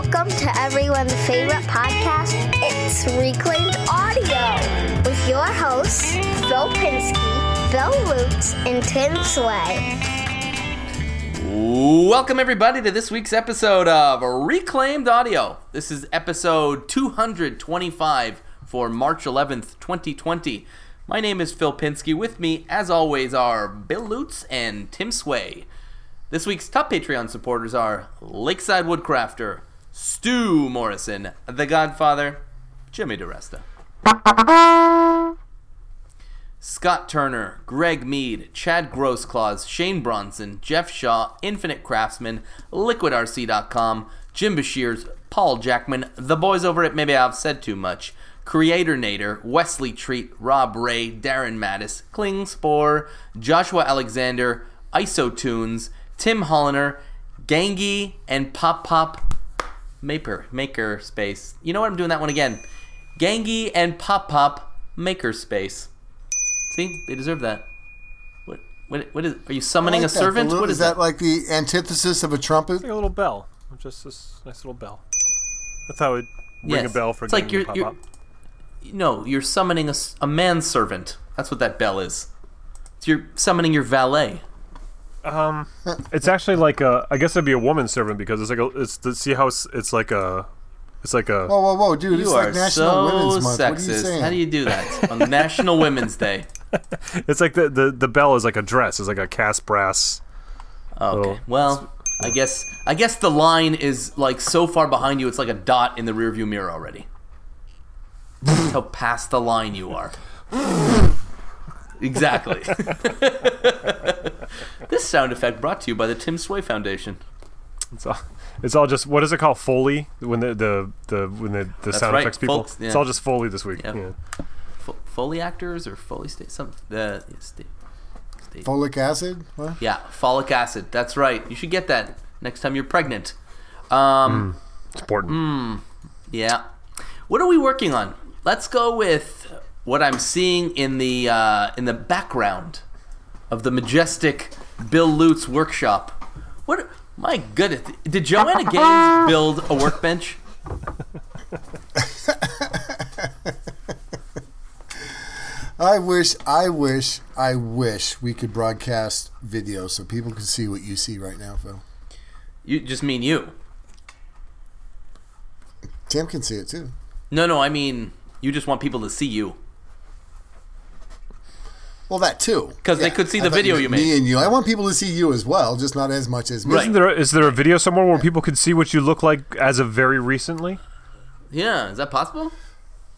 Welcome to everyone's favorite podcast. It's Reclaimed Audio with your hosts, Phil Pinsky, Bill Lutz, and Tim Sway. Welcome, everybody, to this week's episode of Reclaimed Audio. This is episode 225 for March 11th, 2020. My name is Phil Pinsky. With me, as always, are Bill Lutz and Tim Sway. This week's top Patreon supporters are Lakeside Woodcrafter, Stu Morrison, The Godfather, Jimmy DiResta. Scott Turner, Greg Mead, Chad Grossclaws, Shane Bronson, Jeff Shaw, Infinite Craftsman, LiquidRC.com, Jim Bashirs, Paul Jackman, the boys over at Maybe I've Said Too Much, Creator Nader, Wesley Treat, Rob Ray, Darren Mattis, Klingspor, Joshua Alexander, Isotunes, Tim Holliner, Gangi, and Pop Pop Maker Maker Space. You know what? I'm doing that one again. Gangi and Pop Pop Maker Space. See, they deserve that. What? What? What is? Are you summoning I a like that. servant? Little- What is is that like the antithesis of a trumpet? Like a little bell. Just this nice little bell. That's how it would ring Yes. a bell for It's like getting you're- to pop you're- up. No, you're summoning a manservant. That's what that bell is. It's you're summoning your valet. Um, it's actually like a. I guess it'd be a woman servant because it's like a. It's the see how it's, it's like a. It's like a. Whoa, whoa, whoa, dude! You it's are like National so Women's Month. sexist. What are you saying? How do you do that on National Women's Day? It's like the, the the bell is like a dress. It's like a cast brass. Okay. Oh. Well, I guess I guess the line is like so far behind you. It's like a dot in the rearview mirror already. That's how past the line you are. exactly. This sound effect brought to you by the Tim Sway Foundation. It's all. It's all just what is it called Foley when the the, the when the, the sound right, effects people. folks, It's all just Foley this week. Yep. Yeah. Fo- Foley actors or Foley state some the yeah, state. state. Folic acid? What? yeah, folic acid. That's right. You should get that next time you're pregnant. Um, It's important. Yeah. What are we working on? Let's go with what I'm seeing in the uh, in the background of the majestic Bill Lutz workshop. What? My goodness! Did Joanna Gaines build a workbench? I wish, I wish, I wish we could broadcast video so people could see what you see right now, Phil. You just mean you? Tim can see it too. No, no. I mean you just want people to see you. Well, that too. 'Cause they could see the video meant you made. Me and you. I want people to see you as well, just not as much as me. Right. Isn't there is there a video somewhere where people could see what you look like as of very recently? Yeah, is that possible?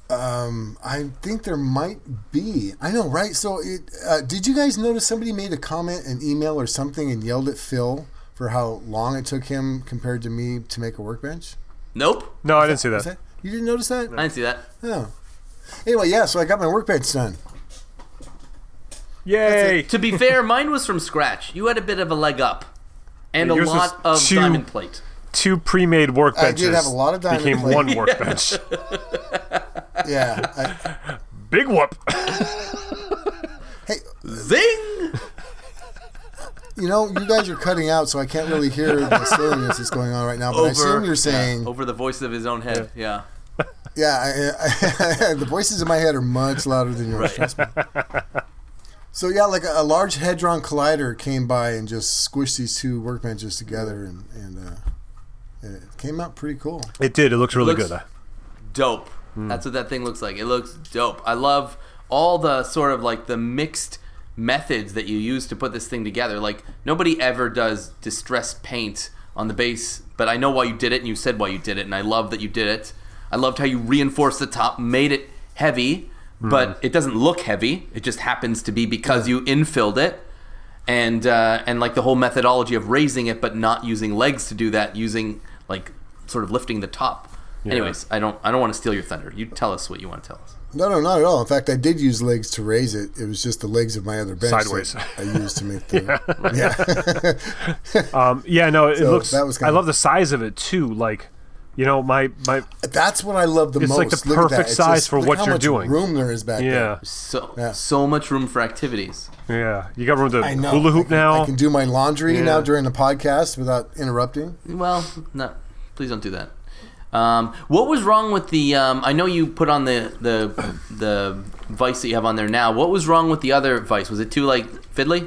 Um, I think there might be. I know, right? So, it, uh, did you guys notice somebody made a comment, an email, or something, and yelled at Phil for how long it took him compared to me to make a workbench? Nope. No, I didn't see that. that you didn't notice that? I didn't see that. No. Anyway, yeah. So I got my workbench done. Yay! To be fair, mine was from scratch. You had a bit of a leg up, and a lot of two- diamond plate. Two pre-made workbenches I did have a lot of diamond became plate. one workbench. Yeah. I, Big whoop. hey, Zing! you know, you guys are cutting out, so I can't really hear the silliness that's going on right now. But I assume you're saying, over the voice of his own head. Yeah. yeah, I, I, the voices in my head are much louder than yours. Trust me. So yeah, like a, a large hadron collider came by and just squished these two workbenches together, and and uh, it came out pretty cool. It did. It looks really looks- good. Dope. That's what that thing looks like. It looks dope. I love all the sort of like the mixed methods that you use to put this thing together. Like nobody ever does distressed paint on the base, but I know why you did it and you said why you did it and I love that you did it. I loved how you reinforced the top, made it heavy, but it doesn't look heavy. It just happens to be because you infilled it. and uh, and like the whole methodology of raising it but not using legs to do that using like sort of lifting the top anyways i don't i don't want to steal your thunder you tell us what you want to tell us No, no, not at all. In fact, I did use legs to raise it. It was just the legs of my other bench that Sideways. I used to make the. yeah. Um, yeah, no, it So looks. that was I kinda- love the size of it too. Like, you know, my my That's what I love the It's most. It's like the Look perfect size just- for what how you're much doing. Room there is back yeah there. so Yeah. so much room for activities yeah. You got room to I know. hula I hoop can, now. I can do my laundry Yeah. now during the podcast without interrupting. well no please don't do that Um, what was wrong with the? Um, I know you put on the the the vice that you have on there now. What was wrong with the other vice? Was it too like fiddly?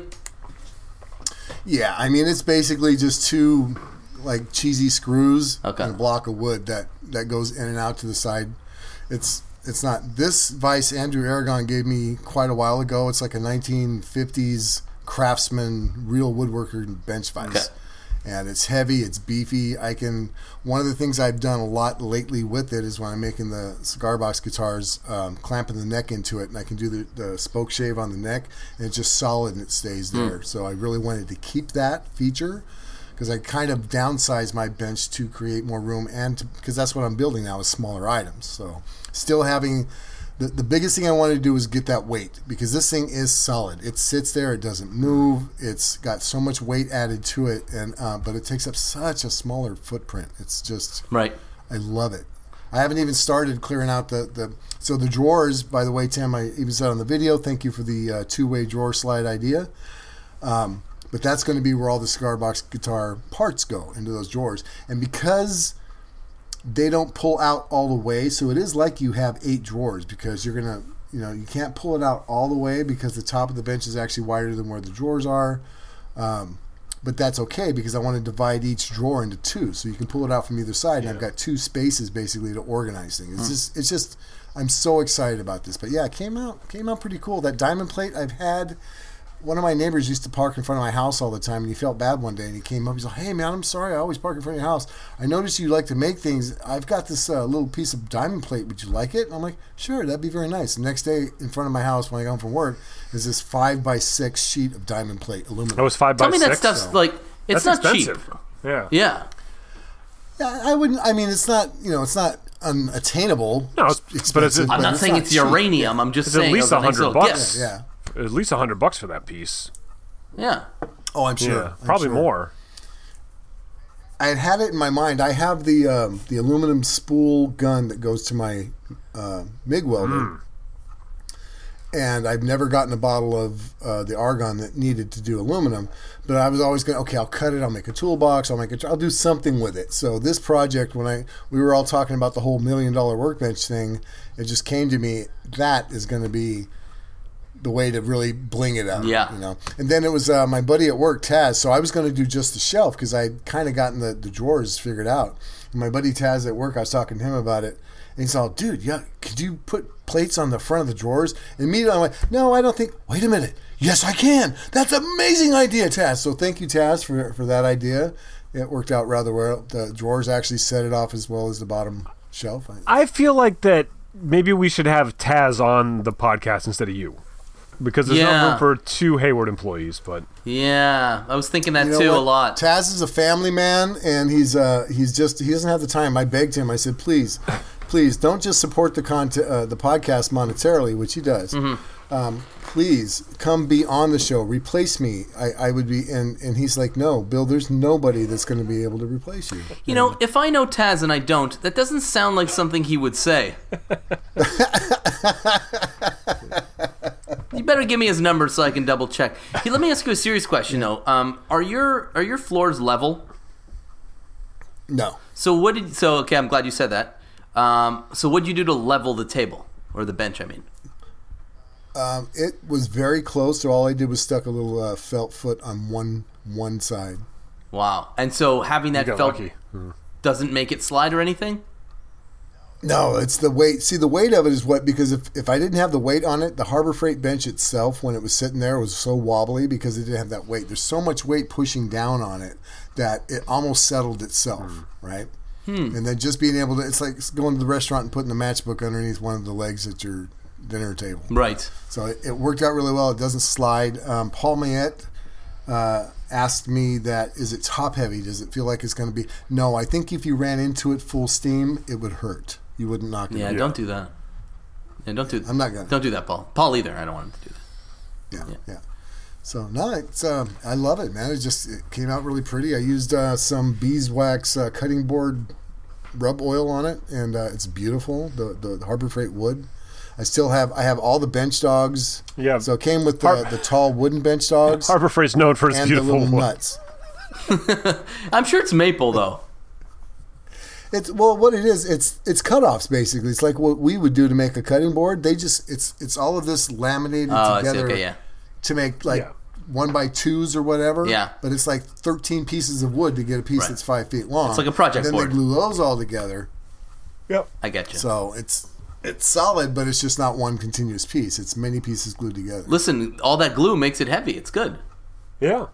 Yeah, I mean it's basically just two like cheesy screws Okay. and a block of wood that that goes in and out to the side. It's it's not this vice Andrew Aragon gave me quite a while ago. It's like a 1950s craftsman real woodworker bench vice. Okay. And it's heavy, it's beefy. I can one of the things I've done a lot lately with it is when I'm making the cigar box guitars, um, clamping the neck into it, and I can do the, the spoke shave on the neck, and it's just solid and it stays there. So I really wanted to keep that feature because I kind of downsized my bench to create more room and because that's what I'm building now is smaller items. So still having the, the biggest thing I wanted to do was get that weight because this thing is solid. It sits there, it doesn't move. It's got so much weight added to it, and uh, but it takes up such a smaller footprint. It's just Right. I love it. I haven't even started clearing out the, the so the drawers. By the way, Tim, I even said on the video, thank you for the uh, two way drawer slide idea. Um, but that's going to be where all the cigar box guitar parts go into those drawers, and because they don't pull out all the way, so it is like you have eight drawers because you're gonna, you know, you can't pull it out all the way because the top of the bench is actually wider than where the drawers are. Um, but that's okay because I want to divide each drawer into two, so you can pull it out from either side, and I've got two spaces basically to organize things. It's just, it's just, I'm so excited about this. But yeah, it came out, came out pretty cool. That diamond plate I've had. One of my neighbors used to park in front of my house all the time, and he felt bad one day, and he came up. He's like, "Hey man, I'm sorry. I always park in front of your house. I noticed you like to make things. I've got this uh, little piece of diamond plate. Would you like it?" And I'm like, "Sure, that'd be very nice." The next day, in front of my house when I got home from work, is this five by six sheet of diamond plate aluminum. That was five Tell by me six. that stuff's so- like it's That's not expensive. cheap. Yeah. Yeah. Yeah, I wouldn't. I mean, it's not. You know, it's not unattainable. No, it's- but it's- expensive, I'm not saying not it's cheap. uranium. I'm just saying It's at least a 100 bucks. gift. Yeah. At least a hundred bucks for that piece. Yeah. Oh, I'm sure. yeah, I'm probably sure. more. I had had it in my mind. I have the um, the aluminum spool gun that goes to my uh, MIG welder, Hmm. and I've never gotten a bottle of uh, the argon that needed to do aluminum. But I was always going, okay, I'll cut it. I'll make a toolbox. I'll make a. I'll do something with it. So this project, when I we were all talking about the whole million dollar workbench thing, it just came to me that is going to be the way to really bling it up. Yeah. You know. And then it was uh, my buddy at work, Taz. So I was going to do just the shelf because I kind of gotten the, the drawers figured out. And my buddy Taz at work, I was talking to him about it. And he's all, dude, yeah, could you put plates on the front of the drawers? And immediately I'm like, no, I don't think. Wait a minute. Yes, I can. That's an amazing idea, Taz. So thank you, Taz, for, for that idea. It worked out rather well. The drawers actually set it off as well as the bottom shelf. I, I feel like that maybe we should have Taz on the podcast instead of you. Because there's Yeah. not room for two Hayward employees, but Yeah. I was thinking that You know too a lot. Taz is a family man, and he's uh, he's just he doesn't have the time. I begged him. I said, please, please don't just support the content, uh, the podcast monetarily, which he does. Mm-hmm. Um, please come be on the show. Replace me. I, I would be. And and he's like, no, Bill. There's nobody that's going to be able to replace you. You know, if I know Taz and I don't, that doesn't sound like something he would say. you better give me his number so I can double check. Hey, let me ask you a serious question though. Um, are your are your floors level? No. So what did so okay? I'm glad you said that. Um, so what did you do to level the table or the bench? I mean, Um, it was very close. So all I did was stuck a little uh, felt foot on one one side. wow. And so having that got felt lucky. doesn't make it slide or anything. No, it's the weight. See, the weight of it is what because if, if I didn't have the weight on it, the Harbor Freight bench itself, when it was sitting there, was so wobbly because it didn't have that weight. There's so much weight pushing down on it that it almost settled itself, right? And then just being able to, it's like going to the restaurant and putting the matchbook underneath one of the legs at your dinner table. Right. So it, it worked out really well. It doesn't slide. Um, Paul Mayette uh, asked me that is it top heavy? Does it feel like it's going to be? No, I think if you ran into it full steam, it would hurt. You wouldn't knock it. Yeah, over. don't do that. Yeah, don't do. I'm not gonna. Don't do that, Paul. Paul either. I don't want him to do that. Yeah, yeah. So no, it's um, I love it, man. It just it came out really pretty. I used uh, some beeswax uh, cutting board rub oil on it, and uh, it's beautiful. The, the the Harbor Freight wood. I still have I have all the bench dogs. Yeah. So it came with the, Har- the tall wooden bench dogs Harbor Freight's known for its and the beautiful little wood. nuts. I'm sure it's maple though. It's well, what it is, it's it's cutoffs basically. It's like what we would do to make a cutting board. They just it's it's all of this laminated Oh, together Okay, yeah. to make like Yeah. one by twos or whatever. Yeah. But it's like thirteen pieces of wood to get a piece Right. that's five feet long. It's like a project and then board. they glue those all together. Yep. I get you. So it's it's solid, but it's just not one continuous piece. It's many pieces glued together. Listen, all that glue makes it heavy. It's good. Yeah.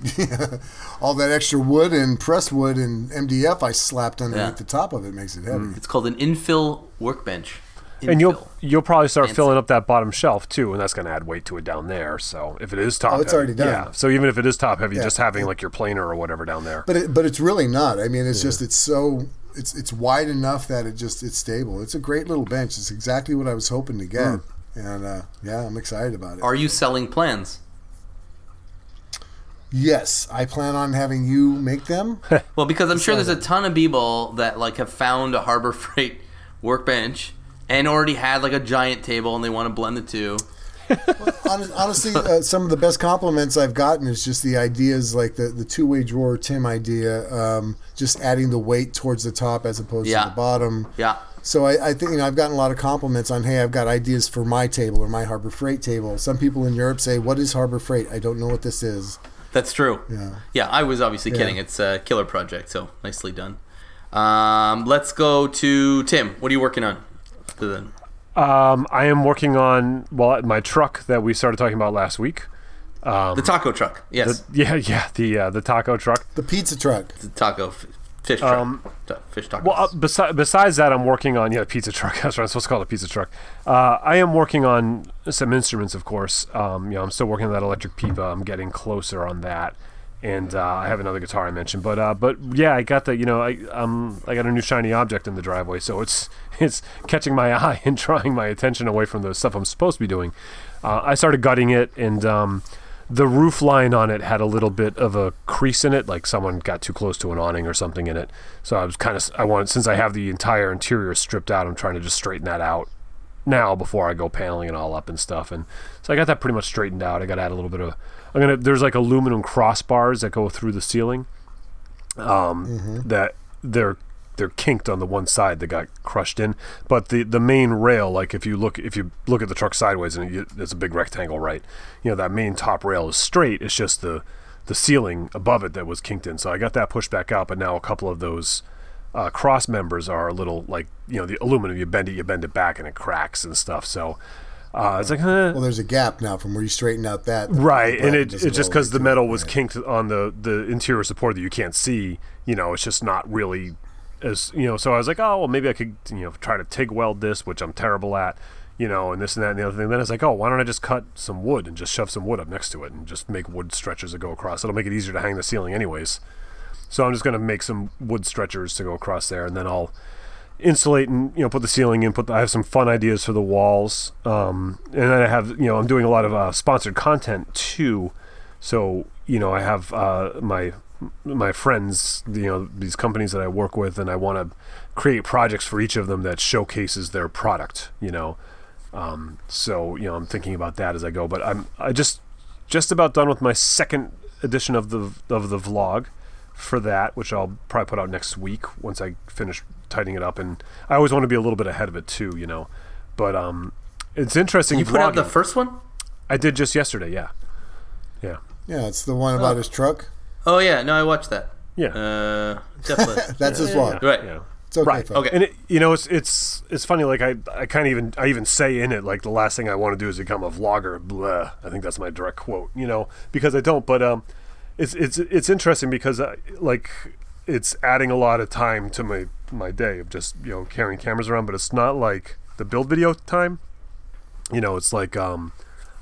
all that extra wood and pressed wood and MDF I slapped underneath Yeah. the top of it makes it heavy. It's called an infill workbench. And you'll you'll probably start Fancy. filling up that bottom shelf too, and that's going to add weight to it down there. So if it is top, Oh, it's heavy- already done. Yeah. So even if it is top heavy, Yeah. just having like your planer or whatever down there. But it, but it's really not. I mean, it's just it's so it's it's wide enough that it just it's stable. It's a great little bench. It's exactly what I was hoping to get, and uh, yeah, I'm excited about it. Are you selling plans? Yes, I plan on having you make them. Well, because I'm sure there's a ton of people that like have found a Harbor Freight workbench and already had like a giant table and they want to blend the two. Hon- Honestly, uh, some of the best compliments I've gotten is just the ideas like the, the two way drawer Tim idea, um, just adding the weight towards the top as opposed Yeah. to the bottom. Yeah. So I, I think you know I've gotten a lot of compliments on hey I've got ideas for my table or my Harbor Freight table. Some people in Europe say what is Harbor Freight? I don't know what this is. That's true. Yeah. Yeah, I was obviously kidding. It's a killer project, so nicely done. Um, let's go to Tim. What are you working on? Other Um, I am working on well my truck that we started talking about last week. The taco truck. Yes. The, yeah, yeah, the uh, the taco truck. The pizza truck. The, taco f- fish truck. Ta- fish tacos. Well, uh, besi- besides that, I'm working on yeah, pizza truck. That's what I'm supposed to call it, a pizza truck. Uh, I am working on some instruments, of course. Um, you know, I'm still working on that electric pipa. I'm getting closer on that, and uh, I have another guitar I mentioned. But uh, but yeah, I got the you know I um I got a new shiny object in the driveway, so it's it's catching my eye and drawing my attention away from the stuff I'm supposed to be doing. Uh, I started gutting it and. Um, the roof line on it had a little bit of a crease in it, like someone got too close to an awning or something in it. So I was kind of, I wanted, since I have the entire interior stripped out, I'm trying to just straighten that out now before I go paneling it all up and stuff. And so I got that pretty much straightened out. I got to add a little bit of, I'm gonna, there's like aluminum crossbars that go through the ceiling, um, that they're they're kinked on the one side that got crushed in, but the the main rail, like if you look if you look at the truck sideways and you, it's a big rectangle, right? You know that main top rail is straight. It's just the the ceiling above it that was kinked in. So I got that pushed back out, but now a couple of those uh, cross members are a little like you know the aluminum. You bend it, you bend it back, and it cracks and stuff. So uh, it's like, eh, Well, there's a gap now from where you straighten out that. right and it, it's just because the metal was kinked on the the interior support that you can't see you know it's just not really as you know so i was like oh well maybe i could you know try to TIG weld this which i'm terrible at you know and this and that and the other thing. Then i was like oh why don't i just cut some wood and just shove some wood up next to it and just make wood stretchers that go across? It'll make it easier to hang the ceiling anyways. So i'm just to make some wood stretchers to go across there and then i'll insulate and you know put the ceiling in put the, i have some fun ideas for the walls um, and then i have you know i'm doing a lot of uh, sponsored content too. So you know i have uh, my my friends you know these companies that i work with and i want to create projects for each of them that showcases their product you know um, so you know i'm thinking about that as i go but i'm i just just about done with my second edition of the of the vlog for that, which I'll probably put out next week once I finish tidying it up. And I always want to be a little bit ahead of it too, you know. But um, it's interesting. you put out the first one? I did just yesterday. Yeah, yeah, Yeah, it's the one about his truck. Oh yeah, no, I watched that. yeah. Uh, definitely. That's his vlog. right. yeah. It's okay. Right. folks. Okay. And it, you know, it's it's it's funny. Like I I kind of even I even say in it like the last thing I want to do is become a vlogger. Blah. I think that's my direct quote. You know, because I don't. But um, it's it's it's interesting because I, like it's adding a lot of time to my my day of just you know carrying cameras around. But it's not like the build video time. You know, it's like um,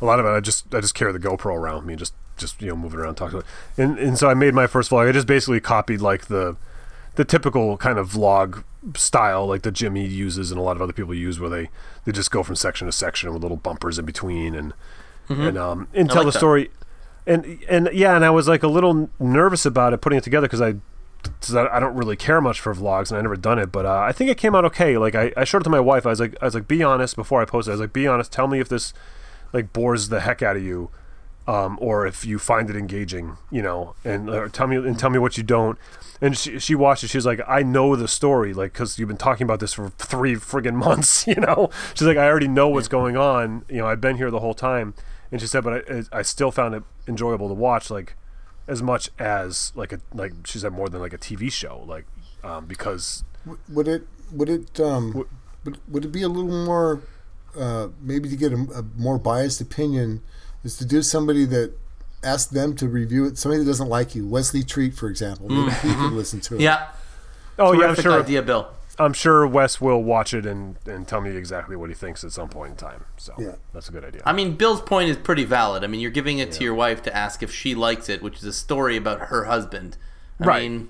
a lot of it. I just I just carry the GoPro around with me, just just you know moving around, talking. And and so I made my first vlog. I just basically copied like the the typical kind of vlog style like the Jimmy uses and a lot of other people use where they they just go from section to section with little bumpers in between and and um and tell like the that. story and and yeah and I was like a little nervous about it putting it together because I 'cause I I don't really care much for vlogs and I never done it but uh, I think it came out okay like I, I showed it to my wife I was like I was like be honest before I post it I was like be honest tell me if this like bores the heck out of you um, or if you find it engaging, you know, and or tell me and tell me what you don't. And she she watched it. She was like, I know the story, like because you've been talking about this for three friggin' months, you know. She's like, I already know what's going on. You know, I've been here the whole time. And she said, but I, I still found it enjoyable to watch, like as much as like a like she said more than like a TV show, like um, because Would it would it um would, would it be a little more uh, maybe to get a, a more biased opinion is to do somebody that ask them to review it somebody that doesn't like you Wesley Treat for example maybe he could mm-hmm. listen to it Yeah. oh yeah, I'm Terrific sure idea, Bill. I'm sure Wes will watch it and, and tell me exactly what he thinks at some point in time. So Yeah. that's a good idea. I mean, Bill's point is pretty valid. I mean, you're giving it to your wife to ask if she likes it, which is a story about her husband. I Right. mean,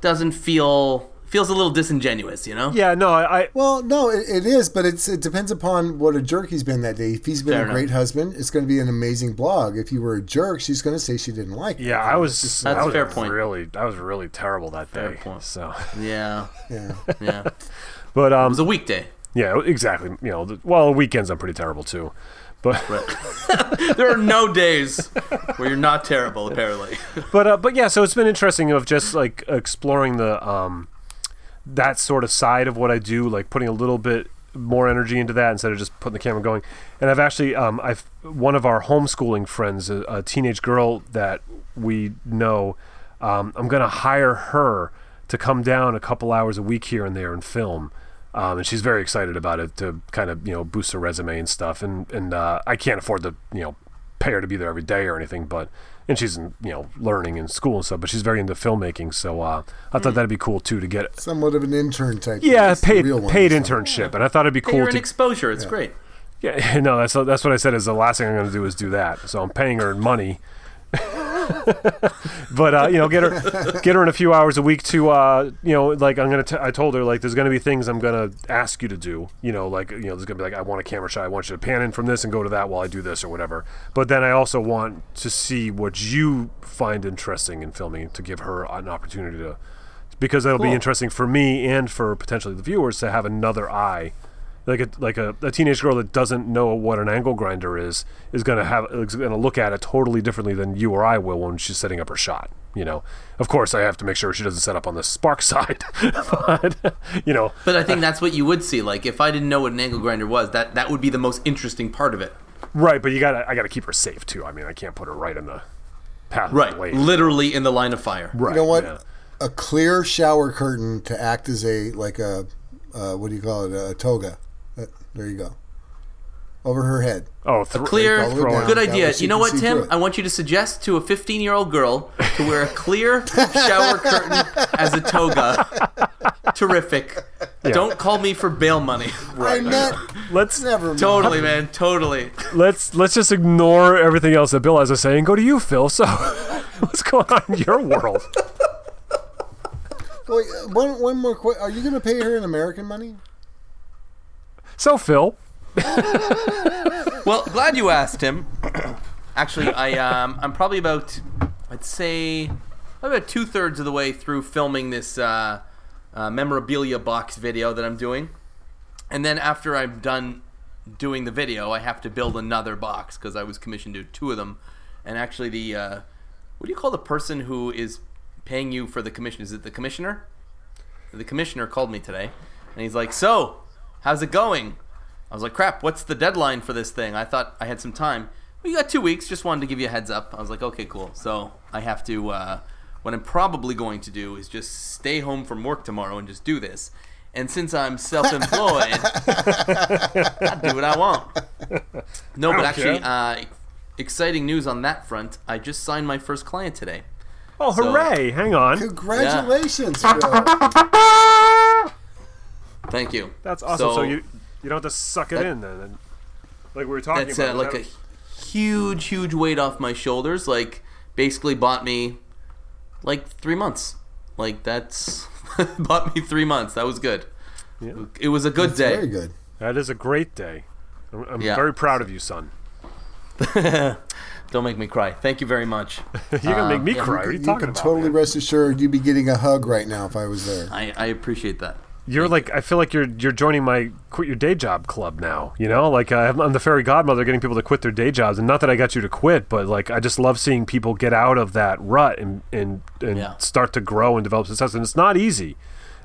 doesn't feel feels a little disingenuous, you know? yeah, no, I, I well no it, it is but it's it depends upon what a jerk he's been that day if he's been Fair a enough. great husband it's going to be an amazing blog if you were a jerk she's going to say she didn't like it yeah, I was That's I a was fair point. Really, I was really terrible that Fair day. point. So, Yeah. yeah Yeah. but um, it was a weekday. yeah, exactly. You know, the, well, weekends I'm pretty terrible too. But There are no days where you're not terrible, apparently. but uh, but yeah, so it's been interesting of just like exploring the um that sort of side of what I do, like putting a little bit more energy into that instead of just putting the camera going. And I've actually um I've one of our homeschooling friends, a, a teenage girl that we know, um, I'm gonna hire her to come down a couple hours a week here and there and film. Um, and she's very excited about it to kind of you know boost her resume and stuff. And and uh, I can't afford to you know pay her to be there every day or anything, but and she's in you know learning in school and stuff. But she's very into filmmaking, so uh, I thought that'd be cool too to get somewhat of an intern type yeah thing, paid real one, paid so. internship. And I thought it'd be Hey, cool you're an to exposure. It's great. yeah no that's that's what I said is the last thing I'm going to do is do that. So I'm paying her money. but uh, you know, get her get her in a few hours a week to uh, you know, like I'm gonna. T- I told her like there's gonna be things I'm gonna ask you to do. You know, like you know, there's gonna be like I want a camera shot. I want you to pan in from this and go to that while I do this or whatever. But then I also want to see what you find interesting in filming to give her an opportunity to, because that'll be interesting for me and for potentially the viewers to have another eye like a like a, a teenage girl that doesn't know what an angle grinder is is gonna have is gonna look at it totally differently than you or I will when she's setting up her shot. You know, of course, I have to make sure she doesn't set up on the spark side, but you know, But I think that's what you would see. Like, if I didn't know what an angle grinder was, that, that would be the most interesting part of it. right? But you got to I got to keep her safe too. I mean, I can't put her right in the path Right. of the blade. Literally in the line of fire. Right. You know what? yeah. A clear shower curtain to act as a like a uh, what do you call it? A toga. Uh, there you go. Over her head. Oh, th- Clear, all the down. good That idea. You know what, Tim? I want you to suggest to a 15 year old girl to wear a clear shower curtain as a toga. Terrific. Don't call me for bail money. I met. let's Never mind. Totally, man. Totally. let's let's just ignore everything else that Bill has to say and go to you, Phil. So, what's going on in your world? Wait, uh, one one more question. Are you going to pay her in American money? So, Phil, Well, glad you asked, him. Actually, I um, I'm probably about, I'd say, about two thirds of the way through filming this uh, uh, memorabilia box video that I'm doing, and then after I'm done doing the video, I have to build another box because I was commissioned to do two of them, and actually the uh, what do you call the person who is paying you for the commission? Is it the commissioner? The commissioner called me today, and he's like, "So, how's it going?" I was like, crap, what's the deadline for this thing? I thought I had some time. Well, you got two weeks. Just wanted to give you a heads up. I was like, okay, cool. So I have to, uh, what I'm probably going to do is just stay home from work tomorrow and just do this. And since I'm self employed, I do what I want. No, but actually, uh, exciting news on that front. I just signed my first client today. oh So- hooray! Hang on, Congratulations, Phil. Thank you. that's awesome. So, you you don't have to suck it That- in then. and- Like we were talking That's about, uh, like a huge, huge weight off my shoulders. Like, basically bought me like three months. Like, that's bought me three months. That was good. It was a good That's day. very good. that is a great day. I'm, I'm Yeah. very proud of you, son. Don't make me cry. Thank you very much. You're gonna make me yeah. cry. What are you, You talking can about? totally man? rest assured you'd be getting a hug right now if I was there. I, I appreciate that. You're like I feel like you're you're joining my quit your day job club now. You know, like uh, I'm the fairy godmother, getting people to quit their day jobs, and not that I got you to quit, but like I just love seeing people get out of that rut and and and Yeah. start to grow and develop success. And it's not easy,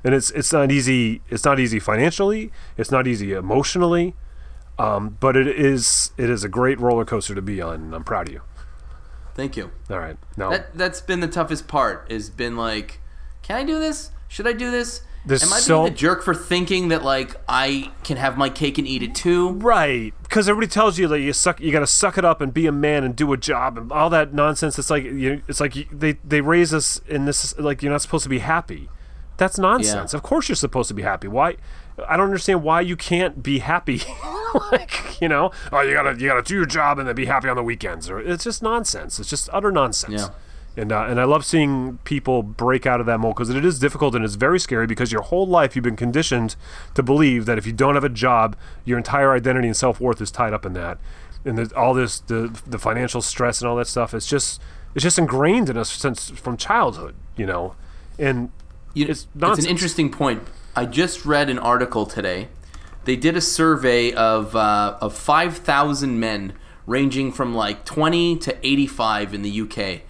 and it's it's not easy. It's not easy financially. It's not easy emotionally, um, but it is it is a great roller coaster to be on. and I'm proud of you. Thank you. All right, now That that's been the toughest part. Has been like, can I do this? Should I do this? There's Am I so- being a jerk for thinking that like I can have my cake and eat it too? Right, because everybody tells you that you suck, you got to suck it up and be a man and do a job and all that nonsense. It's like you, it's like you, they they raise us in this like you're not supposed to be happy. That's nonsense. Yeah. Of course you're supposed to be happy. Why? I don't understand why you can't be happy. like you know, oh you gotta you gotta do your job and then be happy on the weekends. Or it's just nonsense. It's just utter nonsense. Yeah. And, uh, and I love seeing people break out of that mold because it is difficult and it's very scary because your whole life you've been conditioned to believe that if you don't have a job, your entire identity and self worth is tied up in that, and the, all this the the financial stress and all that stuff. It's just it's just ingrained in us since from childhood, you know, and You, It's it's, nonsense. an interesting point. I just read an article today. They did a survey of uh, of five thousand men, ranging from like twenty to eighty five in the UK,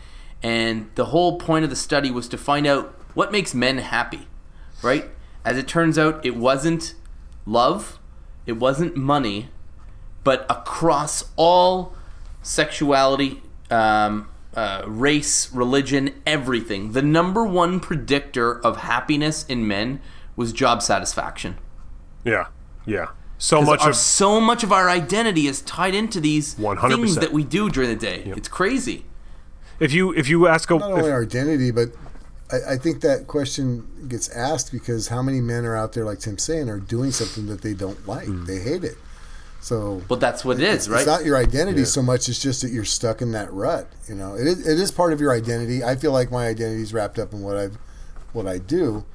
and the whole point of the study was to find out what makes men happy, right? As it turns out, it wasn't love, it wasn't money, but across all sexuality, um, uh, race, religion, everything, the number one predictor of happiness in men was job satisfaction. yeah, yeah. So much our- of so much of our identity is tied into these 100%. things that we do during the day. It's crazy. If you if you ask a Not if- only our identity, but I, I think that question gets asked because how many men are out there, like Tim's saying, are doing something that they don't like? Hmm. They hate it. So But that's what it is, right? It's not your identity so much. It's just that you're stuck in that rut. You know, it is, it is part of your identity. I feel like my identity is wrapped up in what I've, what I do.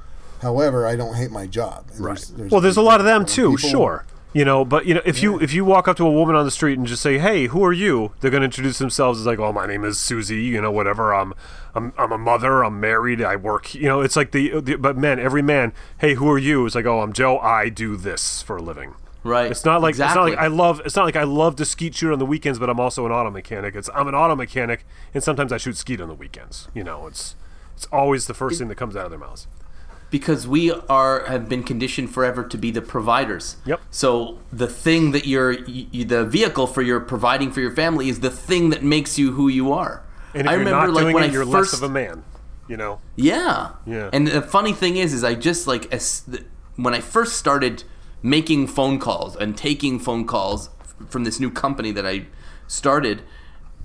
However, I don't hate my job. And Right. there's- well, there's a lot of them people- too. Sure. You know, but you know, if you if you walk up to a woman on the street and just say, "Hey, who are you?" They're going to introduce themselves as like, "Oh, my name is Susie." You know, whatever. I'm I'm I'm a mother. I'm married. I work. You know, it's like the, the but men, every man, "Hey, who are you?" It's like, "Oh, I'm Joe. I do this for a living." right. It's not like it's not like I love it's not like I love to skeet shoot on the weekends, but I'm also an auto mechanic. It's I'm an auto mechanic, and sometimes I shoot skeet on the weekends. You know, it's it's always the first thing that comes out of their mouths. Because we are have been conditioned forever to be the providers. Yep. So the thing that you're y y- the vehicle for your providing for your family is the thing that makes you who you are. And if I you're remember not like doing when it, I you're first less of a man. You know. Yeah. Yeah. And the funny thing is, is I just like as when I first started making phone calls and taking phone calls from this new company that I started,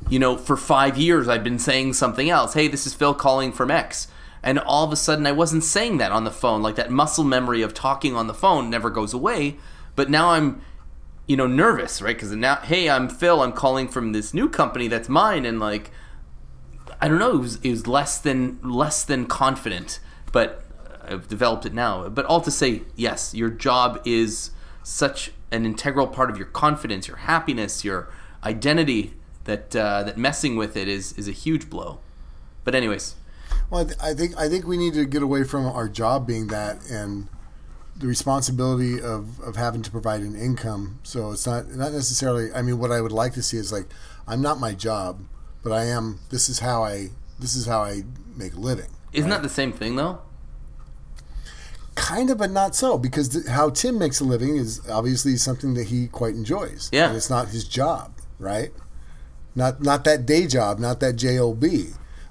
you know, for five years I've been saying something else. Hey, this is Phil calling from X. And all of a sudden I wasn't saying that on the phone. Like that muscle memory of talking on the phone never goes away. But now I'm, you know, nervous, right? Because now, hey, I'm Phil. I'm calling from this new company that's mine, and like, I don't know. It was it was less than less than confident, but I've developed it now. But all to say, yes, your job is such an integral part of your confidence, your happiness, your identity. That uh, that messing with it is is a huge blow. But anyways, Well, I, th- I think I think we need to get away from our job being that and the responsibility of, of having to provide an income. So it's not not necessarily. I mean, what I would like to see is like I'm not my job, but I am. This is how I. This is how I make a living. isn't that the same thing though? Kind of, but not so, because th- how Tim makes a living is obviously something that he quite enjoys. Yeah. and it's not his job, right? Not not that day job, not that job.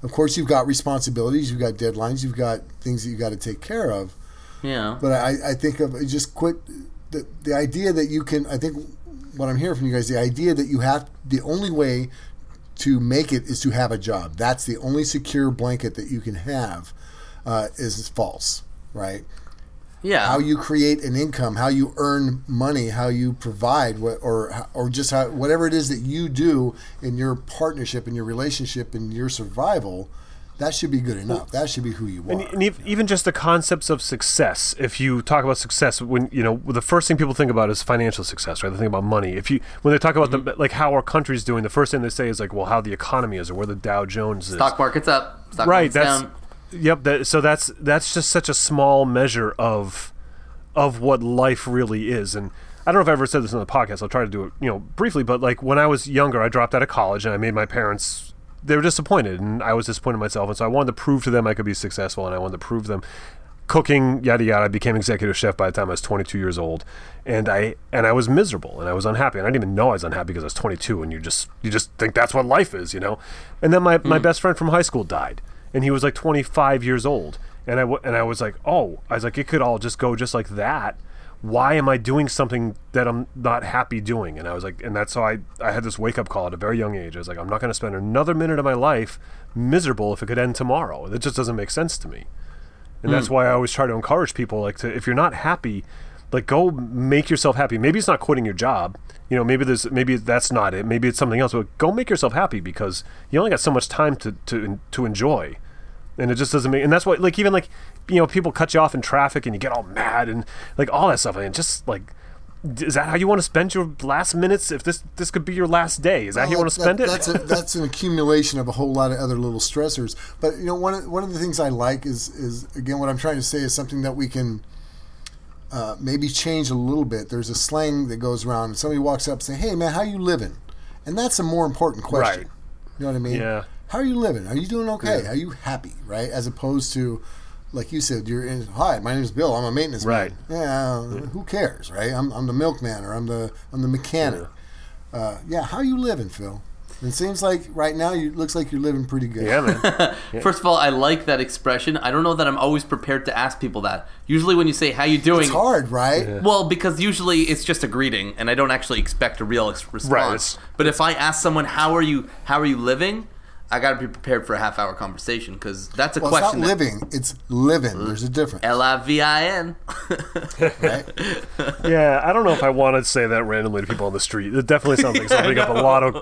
Of course, you've got responsibilities, you've got deadlines, you've got things that you got to take care of. Yeah. But I, I think of just quit the the idea that you can. I think what I'm hearing from you guys, the idea that you have the only way to make it is to have a job. That's the only secure blanket that you can have uh, is false, right? Yeah. how you create an income, how you earn money, how you provide, what, or or just how, whatever it is that you do in your partnership, in your relationship, in your survival, that should be good enough. That should be who you are. And, and ev- even just the concepts of success. If you talk about success, when you know the first thing people think about is financial success, right? They think about money. If you when they talk about the mm-hmm. like how our country's doing, the first thing they say is like, well, how the economy is or where the Dow Jones is. Stock market's up. Stock right. market's That's down. Yep. That, so that's that's just such a small measure of of what life really is. And I don't know if I've ever said this on the podcast. I'll try to do it, you know, briefly. But like when I was younger, I dropped out of college and I made my parents. They were disappointed, and I was disappointed in myself. And so I wanted to prove to them I could be successful, and I wanted to prove them cooking, yada yada. I became executive chef by the time I was 22 years old, and I and I was miserable and I was unhappy. And I didn't even know I was unhappy because I was 22, and you just you just think that's what life is, you know. And then my, my hmm. best friend from high school died, and he was like 25 years old, and I w- and I was like, oh, I was like, it could all just go just like that. Why am I doing something that I'm not happy doing? And I was like, and that's how I I had this wake up call at a very young age. I was like, I'm not going to spend another minute of my life miserable if it could end tomorrow. It just doesn't make sense to me and that's hmm. why I always try to encourage people like to if you're not happy, like go make yourself happy. Maybe it's not quitting your job. You know, maybe there's maybe that's not it. Maybe it's something else. But go make yourself happy because you only got so much time to to to enjoy, and it just doesn't make. And that's why like even like you know people cut you off in traffic and you get all mad and like all that stuff and just like. Is that how you want to spend your last minutes? If this this could be your last day, is that how you Well, want to spend that- it? That's a, that's an accumulation of a whole lot of other little stressors. But you know, one of, one of the things I like is is again what I'm trying to say is something that we can uh, maybe change a little bit. There's a slang that goes around, and somebody walks up and say, "Hey, man, how you living?" And that's a more important question. Right. You know what I mean? Yeah. How are you living? Are you doing okay? Yeah. Are you happy? Right? As opposed to, like you said, you're in. Hi, my name is Bill. I'm a maintenance Right. man. Yeah. Who cares, right? I'm, I'm the milkman or I'm the I'm the mechanic. Uh, yeah. How are you living, Phil? It seems like right now you looks like you're living pretty good. yeah, man. First of all, I like that expression. I don't know that I'm always prepared to ask people that. Usually, when you say "How you doing," It's hard, right? well, because usually it's just a greeting, and I don't actually expect a real ex- response. Right, but if I ask someone, "How are you? How are you living?" I got to be prepared for a half hour conversation because that's a Well, it's question. not that- living; it's living. There's a difference, L I V I N. right? Yeah, I don't know if I want to say that randomly to people on the street. It definitely sounds like something up a lot of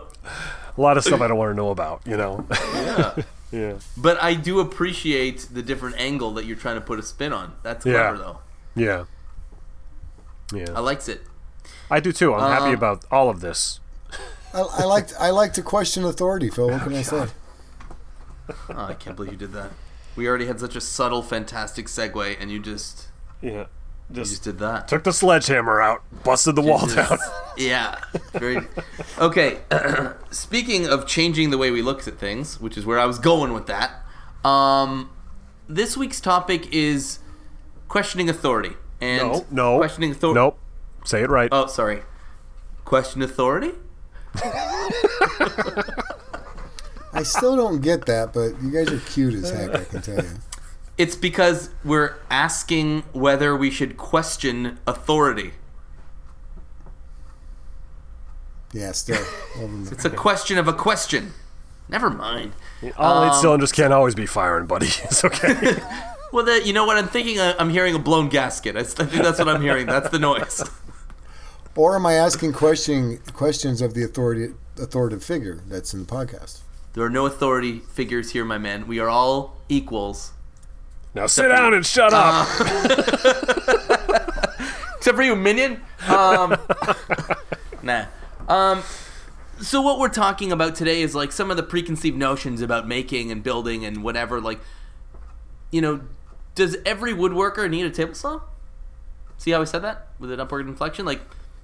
a lot of stuff I don't want to know about. You know. Yeah. yeah. But I do appreciate the different angle that you're trying to put a spin on. That's clever, Yeah. though. Yeah. Yeah. I Yeah. likes it. I do too. I'm happy Um, about all of this. I, I like I like to question authority, Phil. What can I say? Oh, I can't believe you did that. We already had such a subtle, fantastic segue, and you just Yeah. You Just just did that. took the sledgehammer out, busted the wall Just- down. yeah. Very. Okay. Speaking of changing the way we look at things, which is where I was going with that. Um, this week's topic is questioning authority and No, no. questioning authority. Nope. Say it right. Oh, sorry. Question authority. I still don't get that, but you guys are cute as heck. I can tell you. It's because we're asking whether we should question authority. Yeah, still. It's a question of a question. Never mind. all eight um, cylinders can't always be firing, buddy. It's okay. Well, the, you know what I'm thinking? I- I'm hearing a blown gasket. I think that's what I'm hearing. That's the noise. Or am I asking questioning questions of the authority authoritative figure that's in the podcast? There are no authority figures here, my man. We are all equals. Now sit down and shut up. Except for you, minion. Um, nah. Um, so what we're talking about today is like some of the preconceived notions about making and building and whatever. Like, you know, does every woodworker need a table saw? See how I said that with an upward inflection? Like,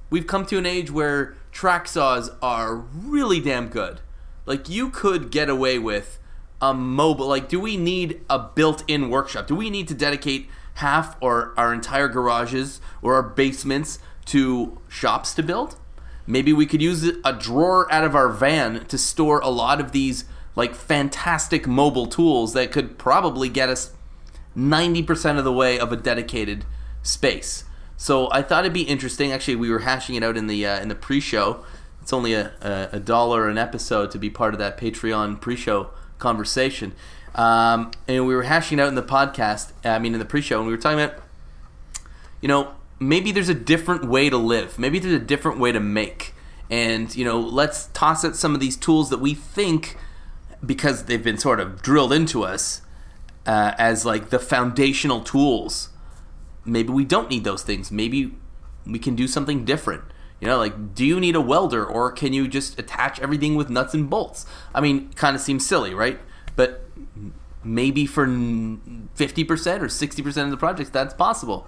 we've come to an age where track saws are really damn good. Like, you could get away with a mobile. Like, do we need a built-in workshop? Do we need to dedicate half or our entire garages or our basements to shops to build? Maybe we could use a drawer out of our van to store a lot of these like fantastic mobile tools that could probably get us 90% of the way of a dedicated space. So I thought it'd be interesting. Actually, we were hashing it out in the uh, in the pre-show. It's only a, a, a dollar an episode to be part of that Patreon pre-show conversation. Um, and we were hashing out in the podcast. I mean, in the pre-show, and we were talking about, you know, maybe there's a different way to live. Maybe there's a different way to make. And you know, let's toss out some of these tools that we think, because they've been sort of drilled into us, uh, as like the foundational tools. Maybe we don't need those things. Maybe we can do something different. You know, like, do you need a welder or can you just attach everything with nuts and bolts? I mean, kind of seems silly, right? But maybe for 50% or 60% of the projects, that's possible.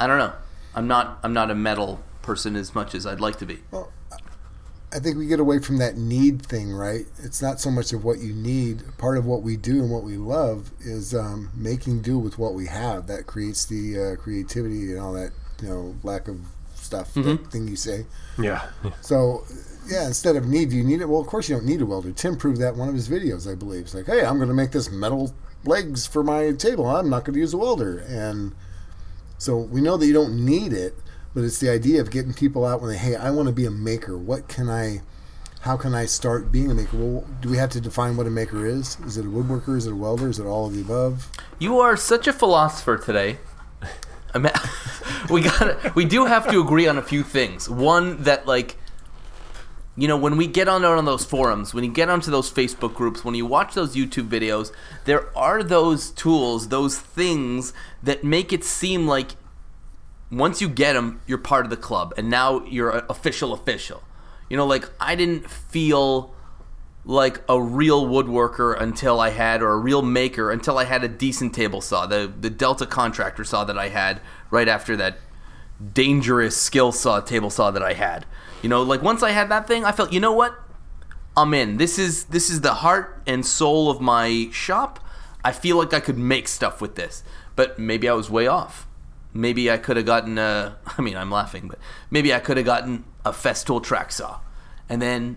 I don't know. I'm not I'm not a metal person as much as I'd like to be. Well, I think we get away from that need thing, right? It's not so much of what you need. Part of what we do and what we love is um, making do with what we have. That creates the uh, creativity and all that, you know, lack of stuff, that mm-hmm. thing you say. Yeah. So, yeah, instead of need, do you need it? Well, of course you don't need a welder. Tim proved that in one of his videos, I believe. It's like, hey, I'm going to make this metal legs for my table. I'm not going to use a welder. And so we know that you don't need it, but it's the idea of getting people out when they, hey, I want to be a maker. What can I, how can I start being a maker? Well, do we have to define what a maker is? Is it a woodworker? Is it a welder? Is it all of the above? You are such a philosopher today. We got we do have to agree on a few things. One that like you know, when we get on on those forums, when you get onto those Facebook groups, when you watch those YouTube videos, there are those tools, those things that make it seem like once you get them, you're part of the club, and now you're official official. You know, like I didn't feel like a real woodworker until I had, or a real maker until I had a decent table saw, the the Delta contractor saw that I had right after that dangerous skill saw table saw that I had. You know, like once I had that thing, I felt, you know what? I'm in. This is this is the heart and soul of my shop. I feel like I could make stuff with this, but maybe I was way off. Maybe I could have gotten a. I mean, I'm laughing, but maybe I could have gotten a Festool track saw, and then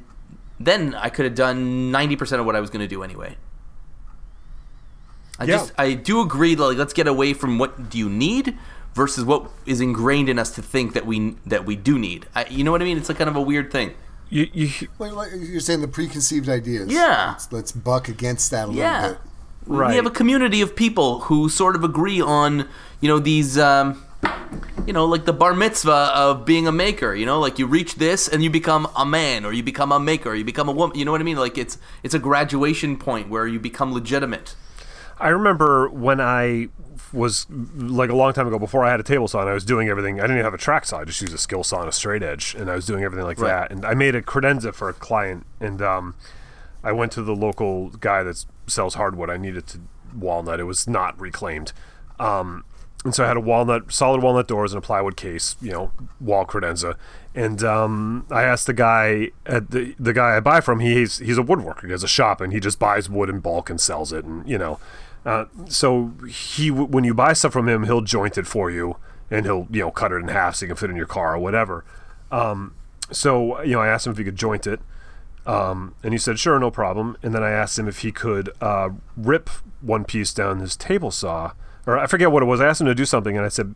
then I could have done ninety percent of what I was going to do anyway. I Yeah. just I do agree. Like, let's get away from what do you need versus what is ingrained in us to think that we that we do need. I, you know what I mean? It's like kind of a weird thing. You, you, Wait, like you're saying the preconceived ideas. Yeah. Let's, let's buck against that a Yeah. little bit. Right. We have a community of people who sort of agree on, you know, these, um, you know, like the bar mitzvah of being a maker. You know, like you reach this and you become a man, or you become a maker, or you become a woman. You know what I mean? Like it's it's a graduation point where you become legitimate. I remember when I was like a long time ago before I had a table saw and I was doing everything. I didn't even have a track saw. I just used a skill saw and a straight edge, and I was doing everything like Right. that. And I made a credenza for a client, and um, I went to the local guy that sells hardwood. I needed to walnut. It was not reclaimed. Um, and so I had a walnut, solid walnut doors and a plywood case, you know, wall credenza. And um, I asked the guy, at the the guy I buy from, he's he's a woodworker. He has a shop and he just buys wood in bulk and sells it. And you know, uh, so he when you buy stuff from him, he'll joint it for you and he'll you know cut it in half so you can fit in your car or whatever. Um, so you know, I asked him if he could joint it. Um, and he said, sure, no problem. And then I asked him if he could uh, rip one piece down his table saw, or I forget what it was. I asked him to do something, and I said,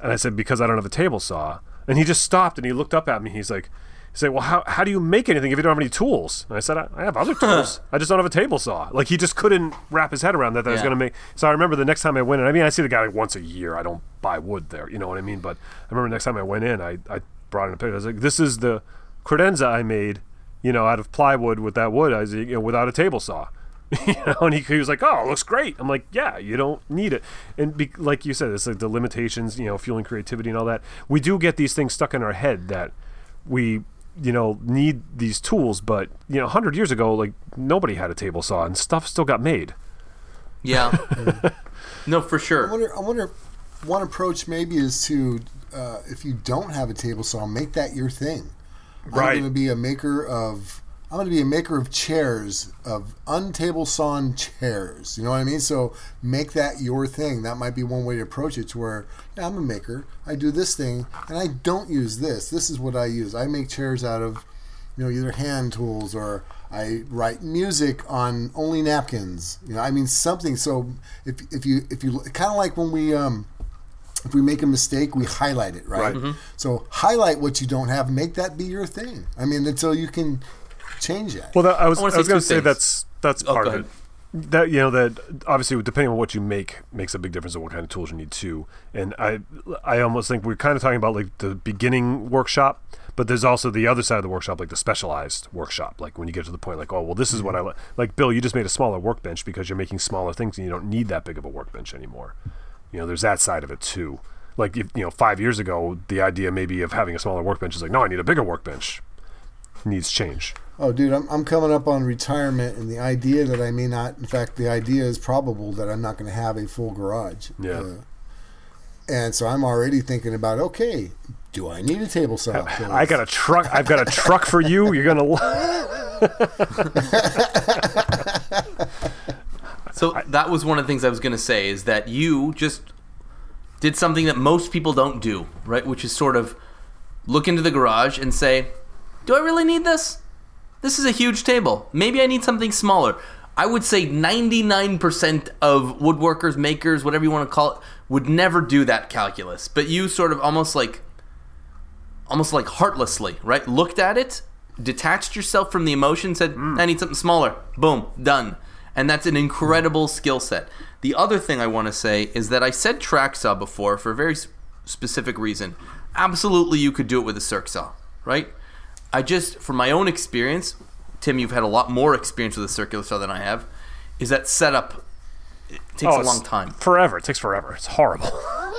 and I said because I don't have a table saw. And he just stopped and he looked up at me. He's like, he said, well, how, how do you make anything if you don't have any tools? And I said, I, I have other tools. I just don't have a table saw. Like he just couldn't wrap his head around that. That I was Yeah. to make. So I remember the next time I went in. I mean, I see the guy like once a year. I don't buy wood there. You know what I mean? But I remember the next time I went in, I, I brought in a picture. I was like, this is the credenza I made you know, out of plywood with that wood, I was, you know, without a table saw. you know, and he, he was like, "Oh, it looks great." I'm like, "Yeah, you don't need it." And be, like you said, it's like the limitations, you know, fueling creativity and all that. We do get these things stuck in our head that we, you know, need these tools. But you know, hundred years ago, like nobody had a table saw, and stuff still got made. Yeah. no, for sure. I wonder. I wonder. One approach maybe is to, uh, if you don't have a table saw, make that your thing. Right. I'm going to be a maker of. I'm going to be a maker of chairs, of untable sawn chairs. You know what I mean? So make that your thing. That might be one way to approach it. To where yeah, I'm a maker. I do this thing, and I don't use this. This is what I use. I make chairs out of, you know, either hand tools or I write music on only napkins. You know, I mean something. So if if you if you kind of like when we um if we make a mistake, we highlight it, right? Right. So highlight what you don't have, make that be your thing. I mean, until you can change that. Well, that, I was I I, was going to say that's that's Oh, part of it. That you know that obviously depending on what you make makes a big difference on what kind of tools you need too. And I I almost think we're kind of talking about like the beginning workshop, but there's also the other side of the workshop, like the specialized workshop. Like when you get to the point, like oh well, this is what I Mm-hmm. like. Like Bill, you just made a smaller workbench because you're making smaller things and you don't need that big of a workbench anymore. You know, there's that side of it too. Like if, you know, five years ago, the idea maybe of having a smaller workbench is like, no, I need a bigger workbench. Needs change. Oh, dude, I'm, I'm coming up on retirement, and the idea that I may not, in fact, the idea is probable that I'm not going to have a full garage. Yeah. Uh, and so I'm already thinking about okay, do I need a table saw? I got a truck. I've got a truck for you. You're gonna. So that was one of the things I was going to say is that you just did something that most people don't do, right? Which is sort of look into the garage and say, "Do I really need this? This is a huge table. Maybe I need something smaller." I would say 99% of woodworkers, makers, whatever you want to call it, would never do that calculus. But you sort of almost like almost like heartlessly, right? Looked at it, detached yourself from the emotion, said, mm. I need something smaller. Boom, done. And that's an incredible skill set. The other thing I want to say is that I said track saw before for a very specific reason. Absolutely, you could do it with a circ saw, right? I just, from my own experience, Tim, you've had a lot more experience with a circular saw than I have, is that setup it takes Oh, a long time Forever. It takes forever. It's horrible.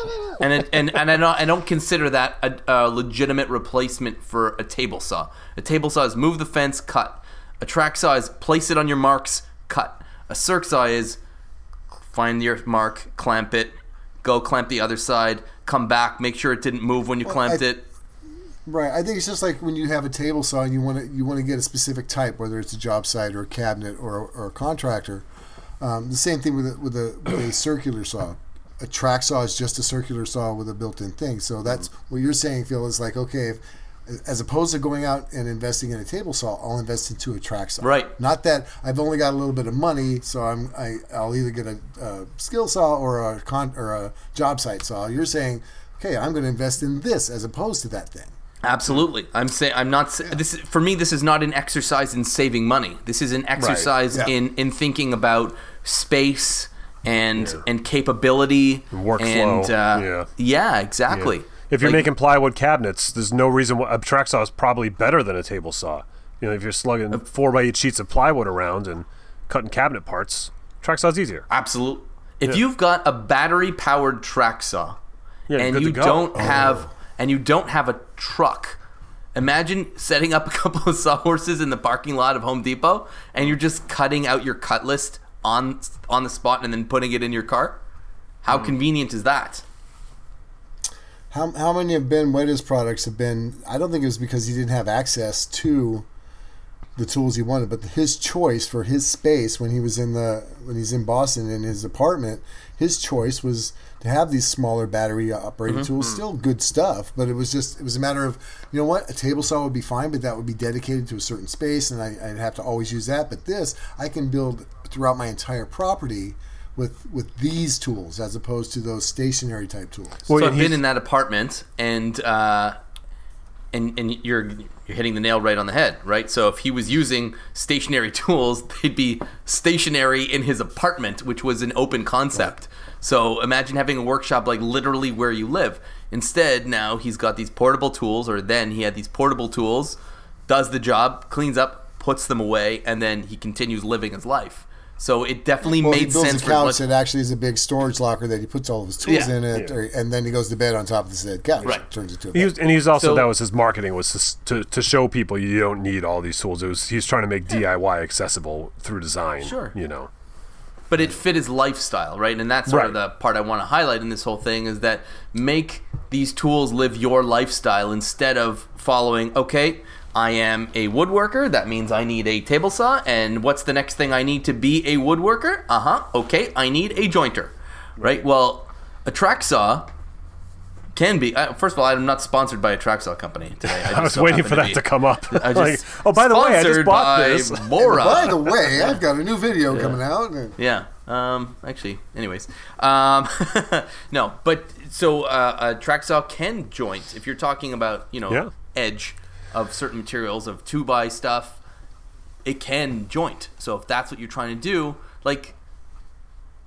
and it, and and I don't I don't consider that a, a legitimate replacement for a table saw. A table saw is move the fence, cut. A track saw is place it on your marks, cut. A circ saw is find your mark, clamp it, go clamp the other side, come back, make sure it didn't move when you clamped I- it. Right. I think it's just like when you have a table saw and you want to you want to get a specific type, whether it's a job site or a cabinet or, or a contractor. Um, the same thing with a, with a with a circular saw. A track saw is just a circular saw with a built-in thing. So that's what you're saying, Phil. Is like okay, if, as opposed to going out and investing in a table saw, I'll invest into a track saw. Right. Not that I've only got a little bit of money, so I'm I, I'll either get a, a skill saw or a con or a job site saw. You're saying, okay, I'm going to invest in this as opposed to that thing. Absolutely. I'm saying I'm not sa- this for me this is not an exercise in saving money. This is an exercise Yeah. in in thinking about space and and capability Workflow, and uh, yeah. yeah, exactly. If you're Like, making plywood cabinets, there's no reason why a track saw is probably better than a table saw. You know, if you're slugging four by eight sheets of plywood around and cutting cabinet parts, track saw's easier. absolute if you've got a battery powered track saw Yeah, and you don't have and you don't have a truck imagine setting up a couple of sawhorses in the parking lot of home depot and you're just cutting out your cut list on on the spot and then putting it in your car how Hmm. convenient is that How, how many of Ben Uyeda's products have been? I don't think it was because he didn't have access to the tools he wanted, but his choice for his space when he was in the when he's in Boston in his apartment, his choice was to have these smaller battery operated tools. Still good stuff, but it was just it was a matter of you know what a table saw would be fine, but that would be dedicated to a certain space, and I, I'd have to always use that. But this I can build throughout my entire property. With, with these tools as opposed to those stationary type tools. Well, so I've been in that apartment, and uh, and and you're you're hitting the nail right on the head, right? So if he was using stationary tools, they'd be stationary in his apartment, which was an open concept. So imagine having a workshop like literally where you live. Instead, now he's got these portable tools, or then he had these portable tools, does the job, cleans up, puts them away, and then he continues living his life. So it definitely Well, he made builds sense a for couch what- that actually is a big storage locker that he puts all of his tools Yeah. in it, Yeah. or, and then he goes to bed on top of the said couch. Right. Turns it to a He bed. was, and he's also So- that was his marketing was to, to to show people you don't need all these tools. It was he's trying to make DIY accessible through design. Sure. you know. but it fit his lifestyle, right? And that's sort of the part I want to highlight in this whole thing is that make these tools live your lifestyle instead of following, okay, I am a woodworker, that means I need a table saw, and what's the next thing I need to be a woodworker? Uh huh, okay, I need a jointer, right? Well, a track saw can be, uh, first of all, I'm not sponsored by a track saw company today. I just was waiting happen for that be. to come up. I like, oh, by the way, I just bought by this. Bora. By the way, I've got a new video coming out. Yeah. Um. Actually, anyways. Um. no, but so uh, a track saw can joint if you're talking about you know Yeah. edge of certain materials of two by stuff. It can joint. So if that's what you're trying to do, like,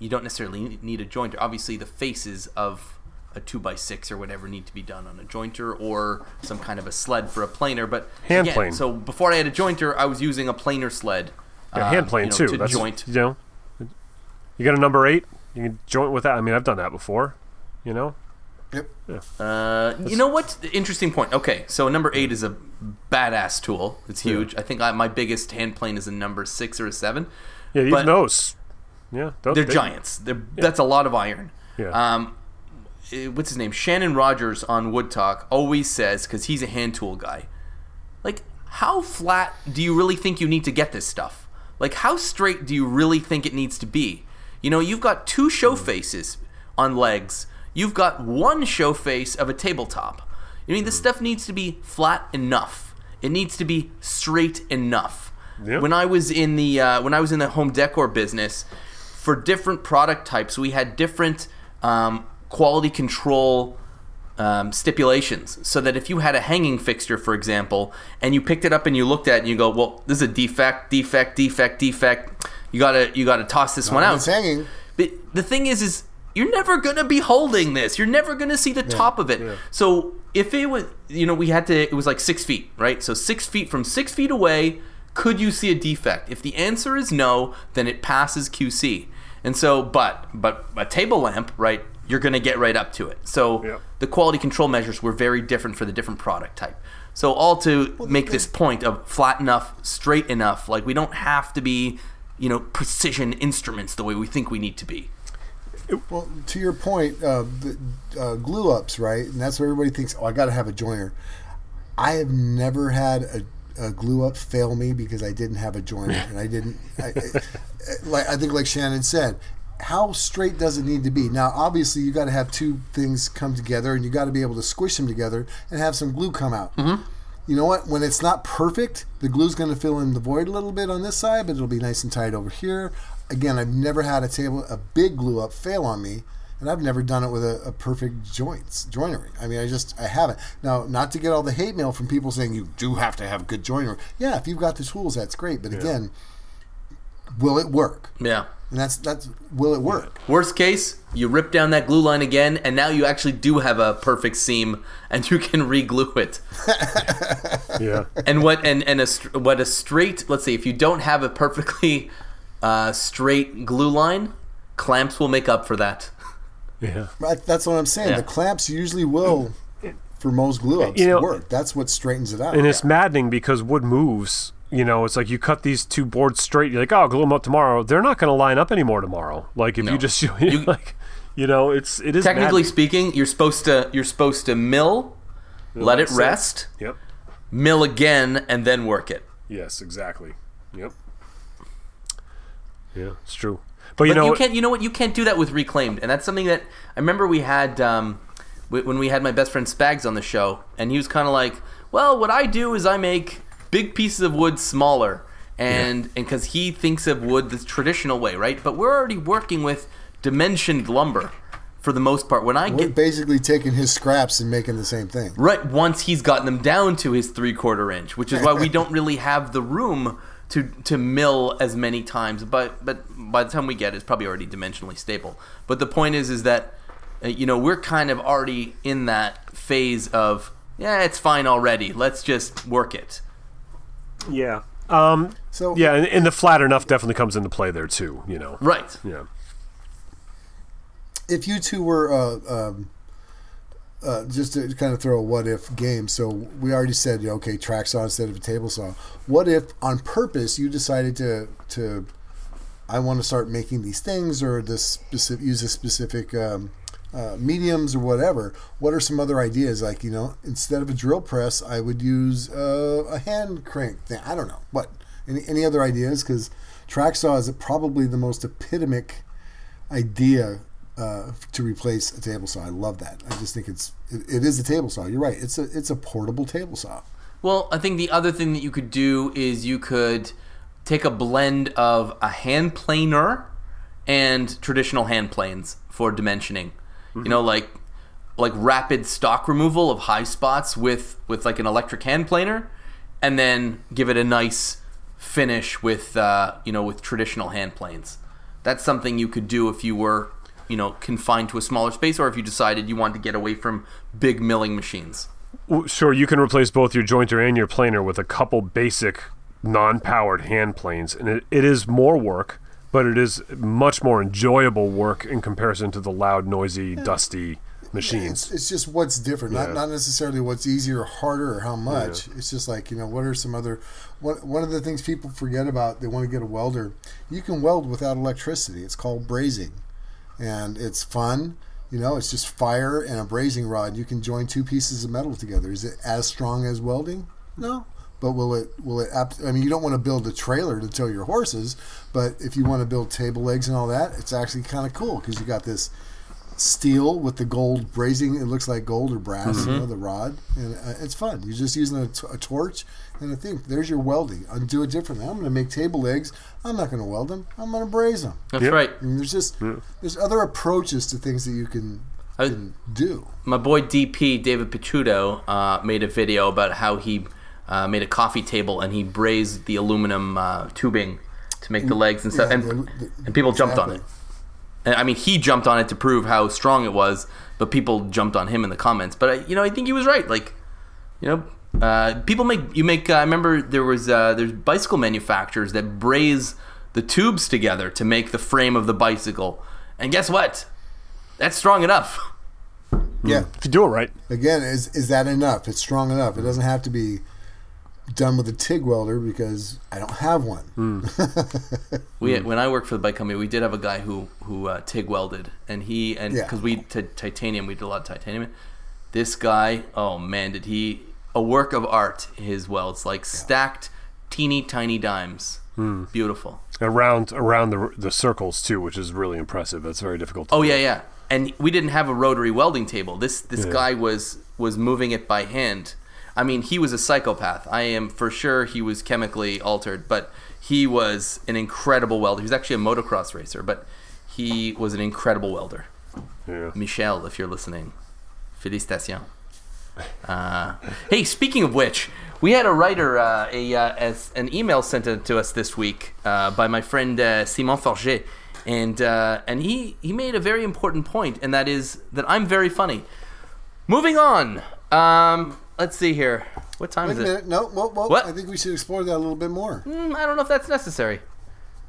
you don't necessarily need a jointer. Obviously, the faces of a two by six or whatever need to be done on a jointer or some kind of a sled for a planer. But Hand again, plane. So before I had a jointer, I was using a planer sled. Yeah, uh, hand plane you know, too. to That's joint. you know. You got a number eight. You can joint with that. I mean, I've done that before. You know. Yep. Uh, you know what? Interesting point. Okay, so number eight is a badass tool. It's huge. I think I, my biggest hand plane is a number six or a seven. Yeah, even those. Yeah, those, They're they- giants. They're, That's a lot of iron. Yeah. Um, uh, what's his name? Shannon Rogers on Wood Talk always says because he's a hand tool guy. Like, how flat do you really think you need to get this stuff? Like, how straight do you really think it needs to be? You know, you've got two show faces on legs. You've got one show face of a tabletop. I mean, this stuff needs to be flat enough. It needs to be straight enough. Yeah. When I was in the uh, when I was in the home decor business, for different product types, we had different um, quality control um, stipulations. So that if you had a hanging fixture, for example, and you picked it up and you looked at it and you go, "Well, this is a defect, defect, defect, defect," you gotta you gotta toss this one out. It's hanging. But the thing is, is you're never gonna be holding this. You're never gonna see the top of it. So if it was, you know, we had to. It was like six feet, right? So six feet from six feet away, could you see a defect? If the answer is no, then it passes QC. And so, but but a table lamp, right? You're gonna get right up to it. So Yep. the quality control measures were very different for the different product type. So all to make this point of flat enough, straight enough. Like we don't have to be, you know, precision instruments the way we think we need to be. Well, to your point, uh, the uh, glue ups, right? And that's where everybody thinks, oh, I got to have a joiner. I have never had a, a glue up fail me because I didn't have a joiner, and I didn't. I, I, like I think, like Shannon said, how straight does it need to be? Now, obviously, you got to have two things come together, and you got to be able to squish them together and have some glue come out. You know what? When it's not perfect, the glue's going to fill in the void a little bit on this side, but it'll be nice and tight over here. Again, I've never had a table, a big glue up fail on me, and I've never done it with a, a perfect joints joinery. I mean, I just I haven't. Now, not to get all the hate mail from people saying you do have to have good joinery. Yeah, if you've got the tools, that's great. But again, will it work? Yeah. And that's that's will it work? Worst case, you rip down that glue line again, and now you actually do have a perfect seam, and you can re-glue it. Yeah. And what and and a what a straight. Let's see if you don't have a perfectly uh, straight glue line, clamps will make up for that. Yeah. Right, That's what I'm saying. Yeah. The clamps usually will, for most glue ups, You know- work. That's what straightens it out. And it's maddening because wood moves. You know, it's like you cut these two boards straight. You're like, oh, I'll glue them up tomorrow. They're not going to line up anymore tomorrow. Like if No. you just You- like, you know, it's it is Technically maddening. speaking, you're supposed to you're supposed to mill, let it that's it. rest, Yep. mill again, and then work it. Yes, exactly. Yep. Yeah, it's true. But you But know, you can't. You know what? You can't do that with reclaimed, and that's something that I remember we had um, when we had my best friend Spags on the show, and he was kind of like, "Well, what I do is I make big pieces of wood smaller, and and because he thinks of wood the traditional way, right? But we're already working with dimensioned lumber for the most part. When I We're get basically taking his scraps and making the same thing. Right, once he's gotten them down to his three quarter inch, which is why we don't really have the room to to mill as many times. But but by the time we get it, it's probably already dimensionally stable. But the point is, is that uh, you know we're kind of already in that phase of yeah, it's fine already. Let's just work it. yeah, um, So yeah, and, and the flat enough definitely comes into play there too. You know, Right. yeah, if you two were uh, um, uh, just to kind of throw a what if game, so we already said okay, track saw instead of a table saw. What if on purpose you decided to to I want to start making these things or this specific use a specific um, uh, mediums or whatever. What are some other ideas? Like you know, instead of a drill press, I would use uh, a hand crank thing. I don't know what. Any any other ideas? Because track saw is probably the most epitomic idea uh, to replace a table saw. I love that. I just think it's it, it is a table saw. You're right. It's a it's a portable table saw. Well, I think the other thing that you could do is you could take a blend of a hand planer and traditional hand planes for dimensioning. You know, like like rapid stock removal of high spots with with like an electric hand planer, and then give it a nice finish with uh, you know with traditional hand planes. That's something you could do if you were you know confined to a smaller space, or if you decided you wanted to get away from big milling machines. Sure. You can replace both your jointer and your planer with a couple basic non-powered hand planes, and it, it is more work, but it is much more enjoyable work in comparison to the loud, noisy, dusty machines. It's, it's just what's different, not, Yeah. not necessarily what's easier or harder or how much. It's just like, you know, what are some other. One, one of the things people forget about, they want to get a welder. You can weld without electricity. It's called brazing. And it's fun. You know, it's just fire and a brazing rod. You can join two pieces of metal together. Is it as strong as welding? No. But will it? Will it? I mean, you don't want to build a trailer to tow your horses, but if you want to build table legs and all that, it's actually kind of cool because you got this steel with the gold brazing. It looks like gold or brass, you know, the rod, and uh, it's fun. You're just using a, t- a torch and I think There's your welding. I'll do it differently. I'm going to make table legs. I'm not going to weld them. I'm going to braze them. That's Yep. right. I mean, there's just there's other approaches to things that you can, I- can do. My boy DP David Picciuto uh, made a video about how he uh, made a coffee table and he brazed the aluminum uh, tubing to make the legs and stuff, Yeah, and, the- the- and people jumped on it. Exactly. And I mean, he jumped on it to prove how strong it was, but people jumped on him in the comments. But I, you know, I think he was right. Like, you know, uh, people make you make. Uh, I remember there was uh, there's bicycle manufacturers that braze the tubes together to make the frame of the bicycle, and guess what? That's strong enough. Yeah. If you do it right, Again, is is that enough? It's strong enough. It doesn't have to be done with a TIG welder because I don't have one. We when I worked for the bike company, we did have a guy who who uh, TIG welded, and he and Yeah. because we t- titanium, we did a lot of titanium. This guy, oh man, did he a work of art? His welds like stacked, teeny tiny dimes, beautiful. around around the the circles too, which is really impressive. That's very difficult. To Oh do. yeah, yeah. And we didn't have a rotary welding table. This this Yeah. guy was was moving it by hand. I mean, he was a psychopath. I am for sure he was chemically altered, but he was an incredible welder. He was actually a motocross racer, but he was an incredible welder. Yeah. Michel, if you're listening, félicitations. Uh, hey, speaking of which, we had a writer, uh, a uh, as an email sent to to us this week uh, by my friend uh, Simon Forget, and uh, and he he made a very important point, and that is that I'm very funny. Moving on, um, let's see here. What time Wait is a it? minute. No, well, well, What? I think we should explore that a little bit more. Mm, I don't know if that's necessary.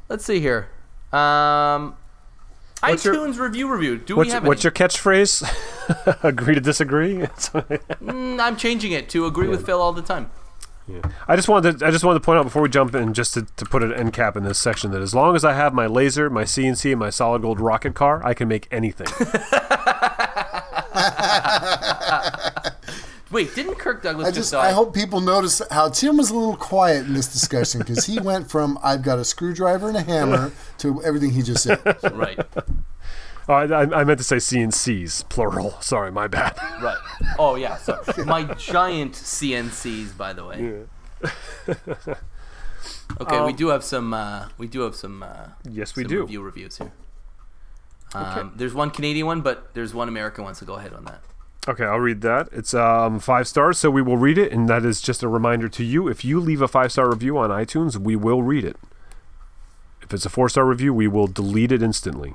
Let's see here. Um, What's your- iTunes review review. Do What's, we have what's any? your catchphrase? Agree to disagree. Mm, I'm changing it to agree with Phil all the time. I just wanted to, I just wanted to point out before we jump in, just to, to put an end cap in this section, that as long as I have my laser, my CNC, and my solid gold rocket car, I can make anything. Wait, didn't Kirk Douglas I just, just die? I hope people notice how Tim was a little quiet in this discussion because he went from I've got a screwdriver and a hammer to everything he just said. Right, oh, I, I I meant to say CNCs, plural. Sorry, my bad. right. Oh yeah, so my giant CNCs, by the way. Okay, we do have some. Uh, we do have some. Uh, Yes, we some do. Review reviews here. Um, There's one Canadian one, but there's one American one. So go ahead on that. Okay, I'll read that. It's um, five stars, so we will read it, and that is just a reminder to you. If you leave a five star review on iTunes, we will read it. If it's a four star review, we will delete it instantly.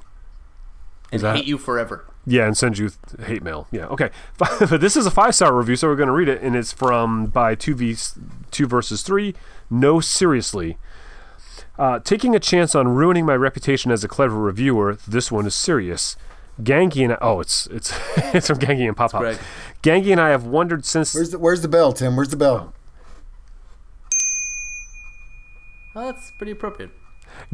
And that- hate you forever. Yeah, and send you th- hate mail. Yeah, okay. but this is a five star review, so we're going to read it, and it's from by two v two verses three. No, seriously. Uh, taking a chance on ruining my reputation as a clever reviewer, this one is serious. Gangy and I, oh, it's it's it's from Gangy and Pop Pop. Greg. Gangy and I have wondered since Where's the Where's the bell, Tim? Where's the bell? Well, that's pretty appropriate.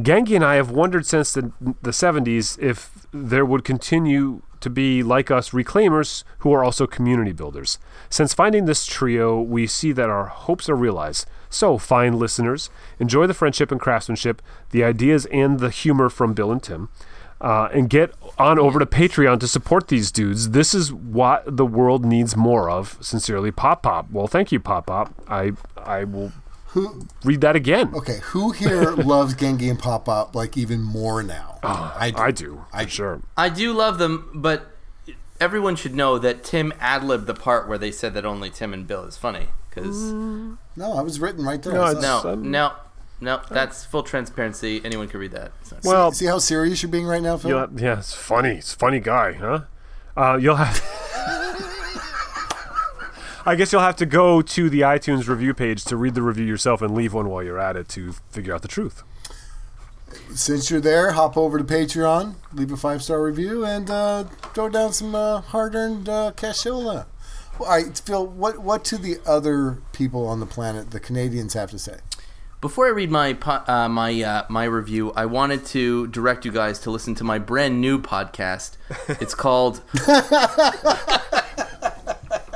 Gangi and I have wondered since the, the 70s if there would continue to be, like us, reclaimers who are also community builders. Since finding this trio, we see that our hopes are realized. So, fine listeners, enjoy the friendship and craftsmanship, the ideas and the humor from Bill and Tim. Uh, and get on over to Patreon to support these dudes. This is what the world needs more of. Sincerely, Pop Pop. Well, thank you, Pop Pop. I I will Who? read that again. Okay, who here loves Gengi and Pop Up like even more now? I do. I do, for I- sure. I do love them, but everyone should know that Tim ad libbed the part where they said that only Tim and Bill is funny. Because No, I was written right there. No, I it's- saw it. no, no, no, that's full transparency. Anyone can read that. It's not- Well, See how serious you're being right now, Phil? You'll yeah, it's funny. It's a funny guy, huh? Uh, you'll have. I guess you'll have to go to the iTunes review page to read the review yourself and leave one while you're at it to figure out the truth. Since you're there, hop over to Patreon, leave a five star review, and uh, throw down some uh, hard earned uh, cashola. Well, all right, Phil, what what do the other people on the planet, the Canadians, have to say? Before I read my po- uh, my uh, my review, I wanted to direct you guys to listen to my brand new podcast. It's called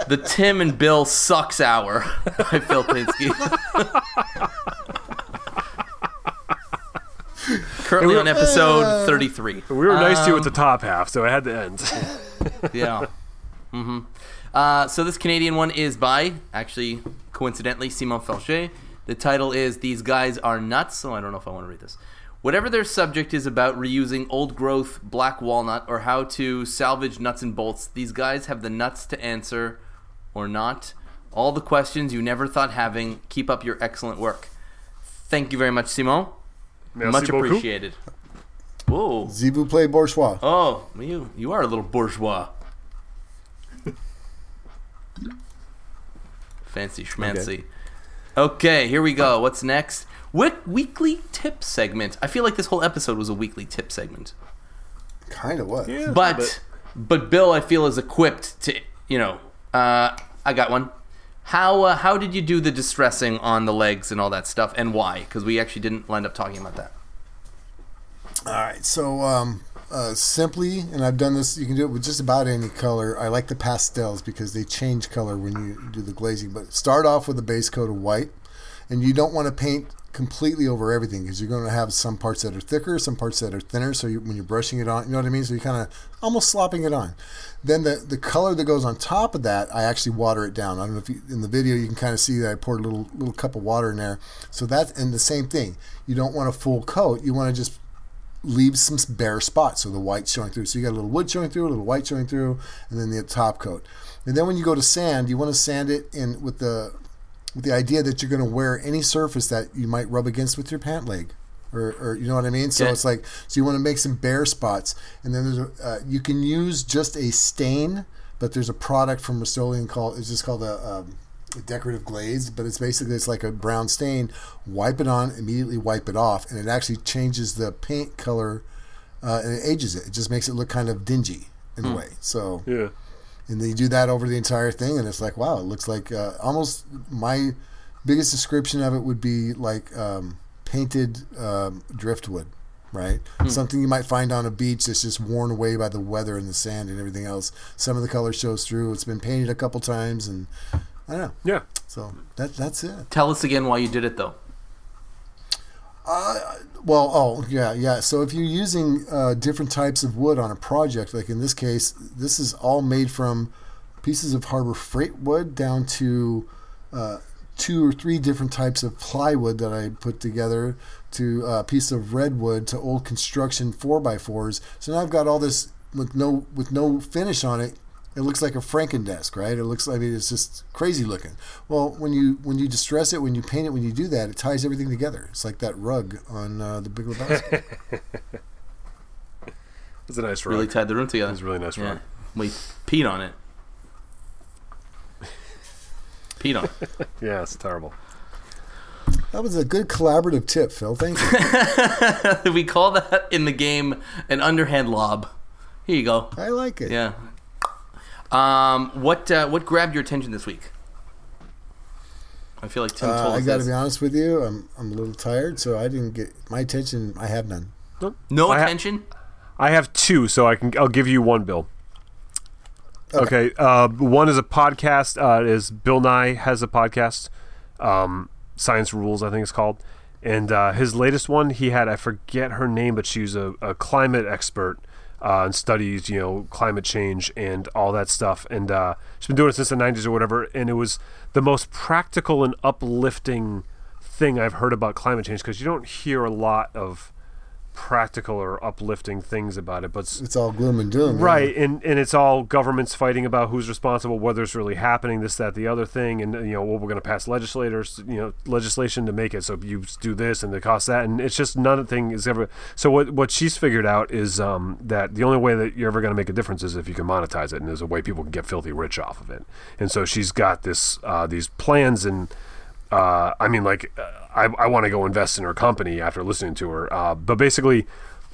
The Tim and Bill Sucks Hour by Phil Pinsky. Currently on episode 33. We were nice to you at Um, the top half, so I had to end. Yeah. hmm Uh, so this Canadian one is by, actually, coincidentally, Simon Felcher. The title is These Guys Are Nuts, so I don't know if I want to read this. Whatever their subject is about reusing old growth black walnut or how to salvage nuts and bolts, these guys have the nuts to answer or not. All the questions you never thought having. Keep up your excellent work. Thank you very much, Simon. Merci Much beaucoup. appreciated. Whoa. Si vous play bourgeois. Oh, you you are a little bourgeois. Fancy schmancy. Okay. Here we go. What's next? Wick weekly tip segment. I feel like this whole episode was a weekly tip segment. Kind of what? Yeah, But but Bill, I feel is equipped to you know. Uh, I got one. How uh, how did you do the distressing on the legs and all that stuff, and why? Because we actually didn't end up talking about that. All right, so um, uh, simply, and I've done this. You can do it with just about any color. I like the pastels because they change color when you do the glazing. But start off with a base coat of white, and you don't want to paint completely over everything because you're going to have some parts that are thicker, some parts that are thinner. So you, when you're brushing it on, you know what I mean. So you're kind of almost slopping it on. Then the the color that goes on top of that, I actually water it down. I don't know if you, in the video you can kind of see that I poured a little little cup of water in there. So that's and the same thing. You don't want a full coat. You want to just leave some bare spots so the white's showing through. So you got a little wood showing through, a little white showing through, and then the top coat. And then when you go to sand, you want to sand it in with the with the idea that you're going to wear any surface that you might rub against with your pant leg. Or, or you know what I mean? So Yeah. it's like so you want to make some bare spots, and then there's a, uh, you can use just a stain, but there's a product from Rust-Oleum called it's just called a, um, a decorative glaze, but it's basically it's like a brown stain. Wipe it on, immediately wipe it off, and it actually changes the paint color uh, and it ages it. It just makes it look kind of dingy in a way. So yeah. and then you do that over the entire thing, and it's like wow, it looks like uh, almost my biggest description of it would be like um, painted um, driftwood. Right, something you might find on a beach that's just worn away by the weather and the sand and everything else. Some of the color shows through. It's been painted a couple times, and I don't know. Yeah. So that that's it. Tell us again why you did it, though. Well, oh yeah, yeah. So if you're using uh, different types of wood on a project, like in this case, this is all made from pieces of Harbor Freight wood down to uh, two or three different types of plywood that I put together to a piece of redwood to old construction four x fours. So now I've got all this with no with no finish on it. It looks like a Franken desk, right? It looks. I mean, it's just crazy looking. Well, when you when you distress it, when you paint it, when you do that, it ties everything together. It's like that rug on uh, the Big Lebowski. It's a nice rug. Really tied the room together. It's a really nice Yeah. rug. We peed on it. peed on it. Yeah, it's terrible. that was a good collaborative tip, Phil. Thank you. we call that in the game an underhand lob. Here you go. I like it. Yeah. Um, what uh, what grabbed your attention this week? I feel like Tim Uh, told I got to be honest with you. I'm I'm a little tired, so I didn't get my attention. I have none. No I ha- attention. I have two, so I can. I'll give you one, Bill. Okay. uh, one is a podcast. Uh, is Bill Nye has a podcast, um, Science Rules, I think it's called, and uh, his latest one he had. I forget her name, but she's a, a climate expert uh, and studies, you know, climate change and all that stuff. And uh, she's been doing it since the '90s or whatever. And it was the most practical and uplifting thing I've heard about climate change because you don't hear a lot of practical or uplifting things about it, but It's all gloom and doom. right and and it's all governments fighting about who's responsible whether it's really happening this that the other thing and you know well, we're going to pass legislators you know legislation to make it so you do this and it costs that and it's just none of thing is ever so what what she's figured out is um, that the only way that you're ever going to make a difference is if you can monetize it and there's a way people can get filthy rich off of it and so she's got this uh, these plans and uh, I mean, like, uh, I, I want to go invest in her company after listening to her. Uh, but basically,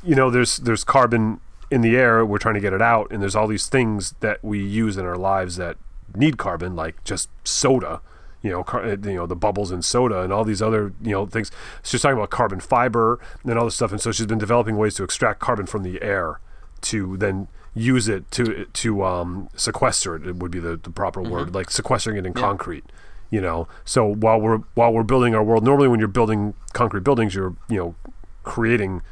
you know, there's there's carbon in the air. We're trying to get it out, and there's all these things that we use in our lives that need carbon, like just soda. you know, car, you know the bubbles in soda and all these other you know things. She's talking about carbon fiber and all this stuff, and so she's been developing ways to extract carbon from the air to then use it to to um, sequester it. It would be the, the proper word, like sequestering it in concrete. You know, so while we're while we're building our world, normally when you're building concrete buildings, you're you know creating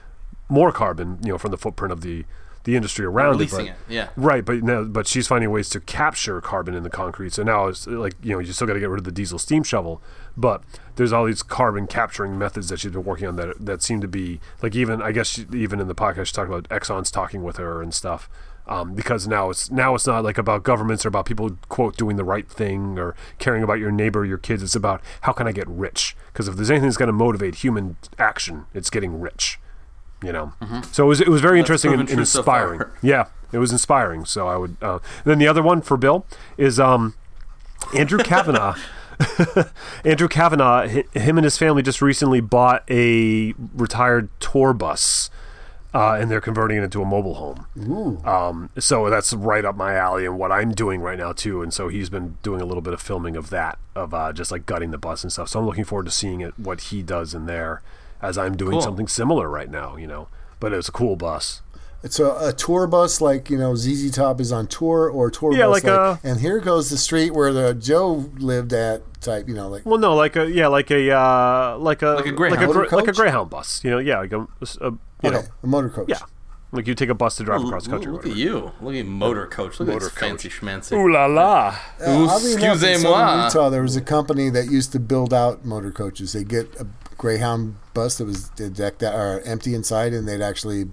more carbon, you know, from the footprint of the the industry around Releasing it. it, yeah. Right, but now, but she's finding ways to capture carbon in the concrete. So now it's like you know you still got to get rid of the diesel steam shovel, but there's all these carbon capturing methods that she's been working on that that seem to be like even I guess she, even in the podcast she talked about Exxon's talking with her and stuff. Um, because now it's now it's not like about governments or about people quote doing the right thing or caring about your neighbor, or your kids. It's about how can I get rich? Because if there's anything that's going to motivate human action, it's getting rich you know. So it was it was very interesting and, and true so inspiring. yeah, it was inspiring. So I would. Uh, then the other one for Bill is um, Andrew Kavanaugh. Andrew Kavanaugh, hi- him and his family just recently bought a retired tour bus. Uh, and they're converting it into a mobile home. Um, so that's right up my alley and what I'm doing right now too. And so he's been doing a little bit of filming of that, of uh, just like gutting the bus and stuff. So I'm looking forward to seeing it, what he does in there, as I'm doing Cool. something similar right now. You know, but it's a cool bus. It's a, a tour bus, like you know, ZZ Top is on tour, or a tour Yeah, bus like a- and here goes the street where the Joe lived at type. You know, like Well, no, like a yeah, like a uh, like a Like a Greyhound. like a, like a? Greyhound bus. You know, yeah, like a, a you know, a motor coach. yeah, like you take a bus to drive across the Look, country. look at you. Look at motor coach. Look Motor at this fancy schmancy. Ooh la la! Uh, oddly enough, in Utah, there was a company that used to build out motor coaches. They get a Greyhound bus that was decked out or empty inside, and they'd actually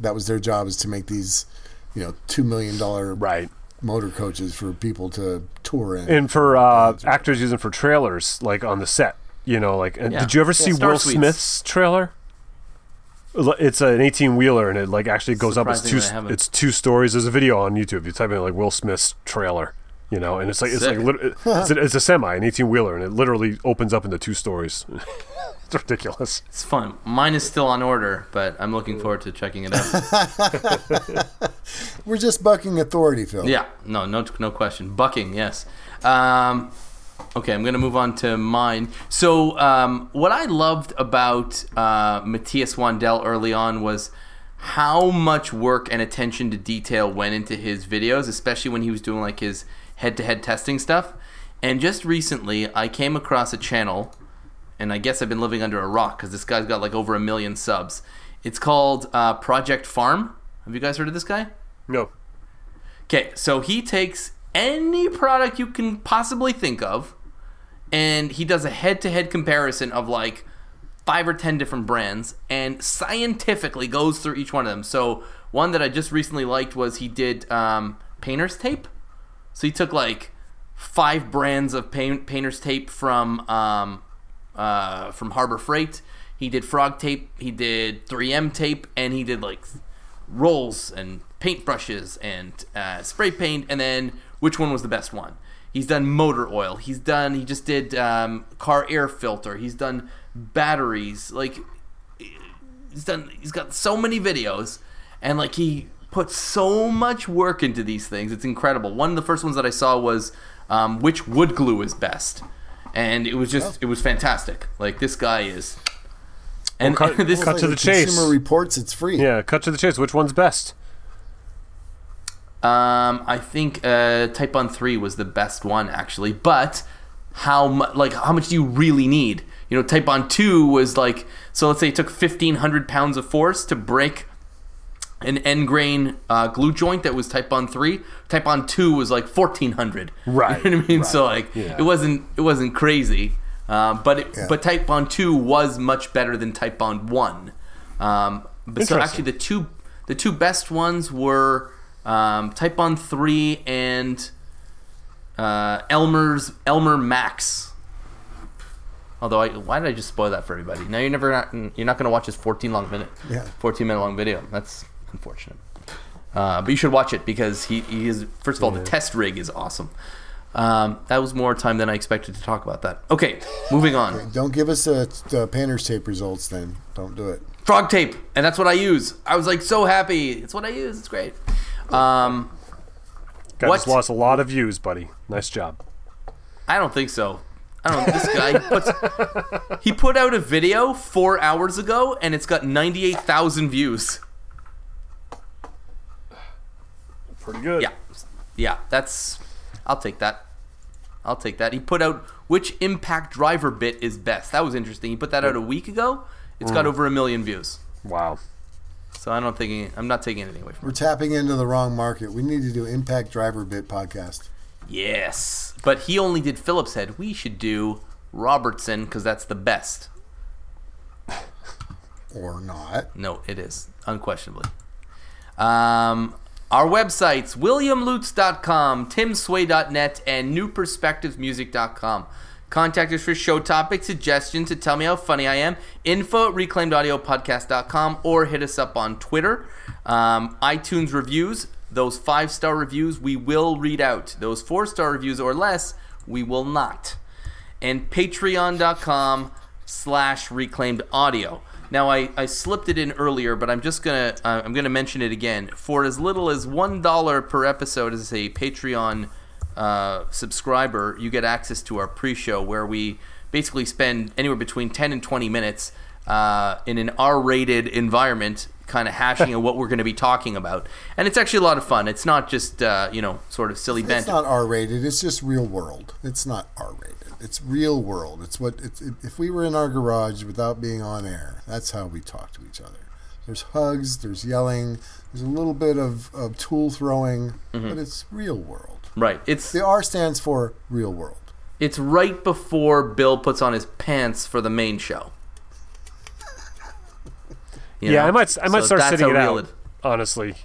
that was their job is to make these, you know, two million dollar Right. motor coaches for people to tour in. And for uh, actors using for trailers, like on the set, you know, like Yeah. did you ever Yeah, see Star Will Suites. Smith's trailer? It's an eighteen wheeler, and it like actually goes up. It's two. that I haven't. It's two stories. There's a video on YouTube. You type in like Will Smith's trailer, you know, and it's like it's Sick. like it's, a, it's a semi, an eighteen wheeler, and it literally opens up into two stories. it's ridiculous. It's fun. Mine is still on order, but I'm looking forward to checking it out. We're just bucking authority, Phil. yeah, no, no, no question. Bucking, yes. Um, okay, I'm gonna move on to mine. So, um, what I loved about uh, Matthias Wandel early on was how much work and attention to detail went into his videos, especially when he was doing like his head-to-head testing stuff. And just recently, I came across a channel and I guess I've been living under a rock because this guy's got like over a million subs. It's called uh, Project Farm. Have you guys heard of this guy? No. Okay, so he takes any product you can possibly think of, and he does a head-to-head comparison of like five or ten different brands, and scientifically goes through each one of them. So one that I just recently liked was he did um, painter's tape. So he took like five brands of paint, painter's tape from um, uh, from Harbor Freight. He did frog tape. He did 3M tape, and he did like rolls and paintbrushes and uh, spray paint, and then which one was the best one. He's done motor oil. He's done. He just did um, car air filter. He's done batteries. Like he's done. He's got so many videos, and like he puts so much work into these things. It's incredible. One of the first ones that I saw was um, which wood glue is best, and it was just it was fantastic. Like this guy is. And cut- this cut to the Consumer chase. Reports, it's free. Yeah, cut to the chase. Which one's best? Um, I think uh, Titebond Three was the best one actually, but how much? Like, how much do you really need? You know, Titebond Two was like so. Let's say it took fifteen hundred pounds of force to break an end grain uh, glue joint that was Titebond Three. Titebond Two was like fourteen hundred. Right, You know what I mean? right, So like, yeah. it wasn't it wasn't crazy, uh, but it, Yeah. but Titebond Two was much better than Titebond One. Um, but so actually, the two the two best ones were um, Titebond Three and uh, Elmer's Elmer Max. Although, I, why did I just spoil that for everybody? Now you're never not, you're not going to watch his 14 long minute, Yeah. 14 minute long video. That's unfortunate. Uh, but you should watch it because he, he is first of all the test rig is awesome. Um, that was more time than I expected to talk about that. Okay, moving on. Don't give us uh, the painter's tape results then. Don't do it. Frog tape, and that's what I use. I was like so happy. It's what I use. It's great. Um, Guy What? just lost a lot of views, buddy. Nice job. I don't think so. I don't. This guy puts, he put out a video four hours ago, and it's got ninety eight thousand views. Pretty good. Yeah, yeah. That's. I'll take that. I'll take that. He put out which Impact Driver bit is best. That was interesting. He put that out a week ago. It's got over a million views. Wow. So I don't think I'm not taking anything away from. We're tapping into the wrong market. We need to do Impact Driver Bit podcast. Yes, but he only did Phillips Head. We should do Robertson because that's the best. Or not. No, it is unquestionably. Um, our websites: WilliamLutz.com, TimSway.net, and NewPerspectivesMusic.com. Contact us for show topic suggestions to tell me how funny I am. Info at reclaimedaudiopodcast.com or hit us up on Twitter. Um, iTunes reviews, those five star reviews, we will read out. Those four star reviews or less, we will not. And patreon.com slash reclaimed audio. Now I, I slipped it in earlier, but I'm just gonna uh, I'm gonna mention it again. For as little as one dollar per episode as a Patreon uh, subscriber, you get access to our pre-show where we basically spend anywhere between 10 and 20 minutes uh, in an R-rated environment, kind of hashing at what we're going to be talking about, and it's actually a lot of fun. It's not just uh, you know sort of silly It's not R rated. It's just real world. It's not R rated. It's real world. It's what it's, if we were in our garage without being on air. That's how we talk to each other. There's hugs. There's yelling. There's a little bit of, of tool throwing, Mm-hmm. but it's real world. Right. It's The R stands for real world. it's right before Bill puts on his pants for the main show. You Yeah, know? I might. I might So start sitting it real out. Honestly,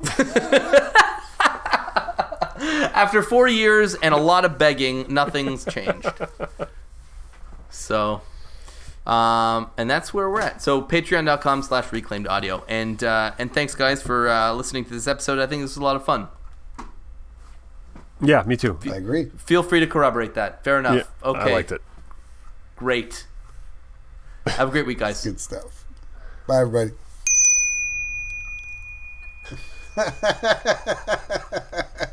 After four years and a lot of begging, nothing's changed. So, um, and that's where we're at. So patreon.com slash reclaimed audio. And, uh, and thanks guys for, uh, listening to this episode. I think this was a lot of fun. Yeah, me too. I agree. Feel free to corroborate that. Fair enough. Yeah, okay. I liked it. Great. Have a great week, guys. Good stuff. Bye, everybody.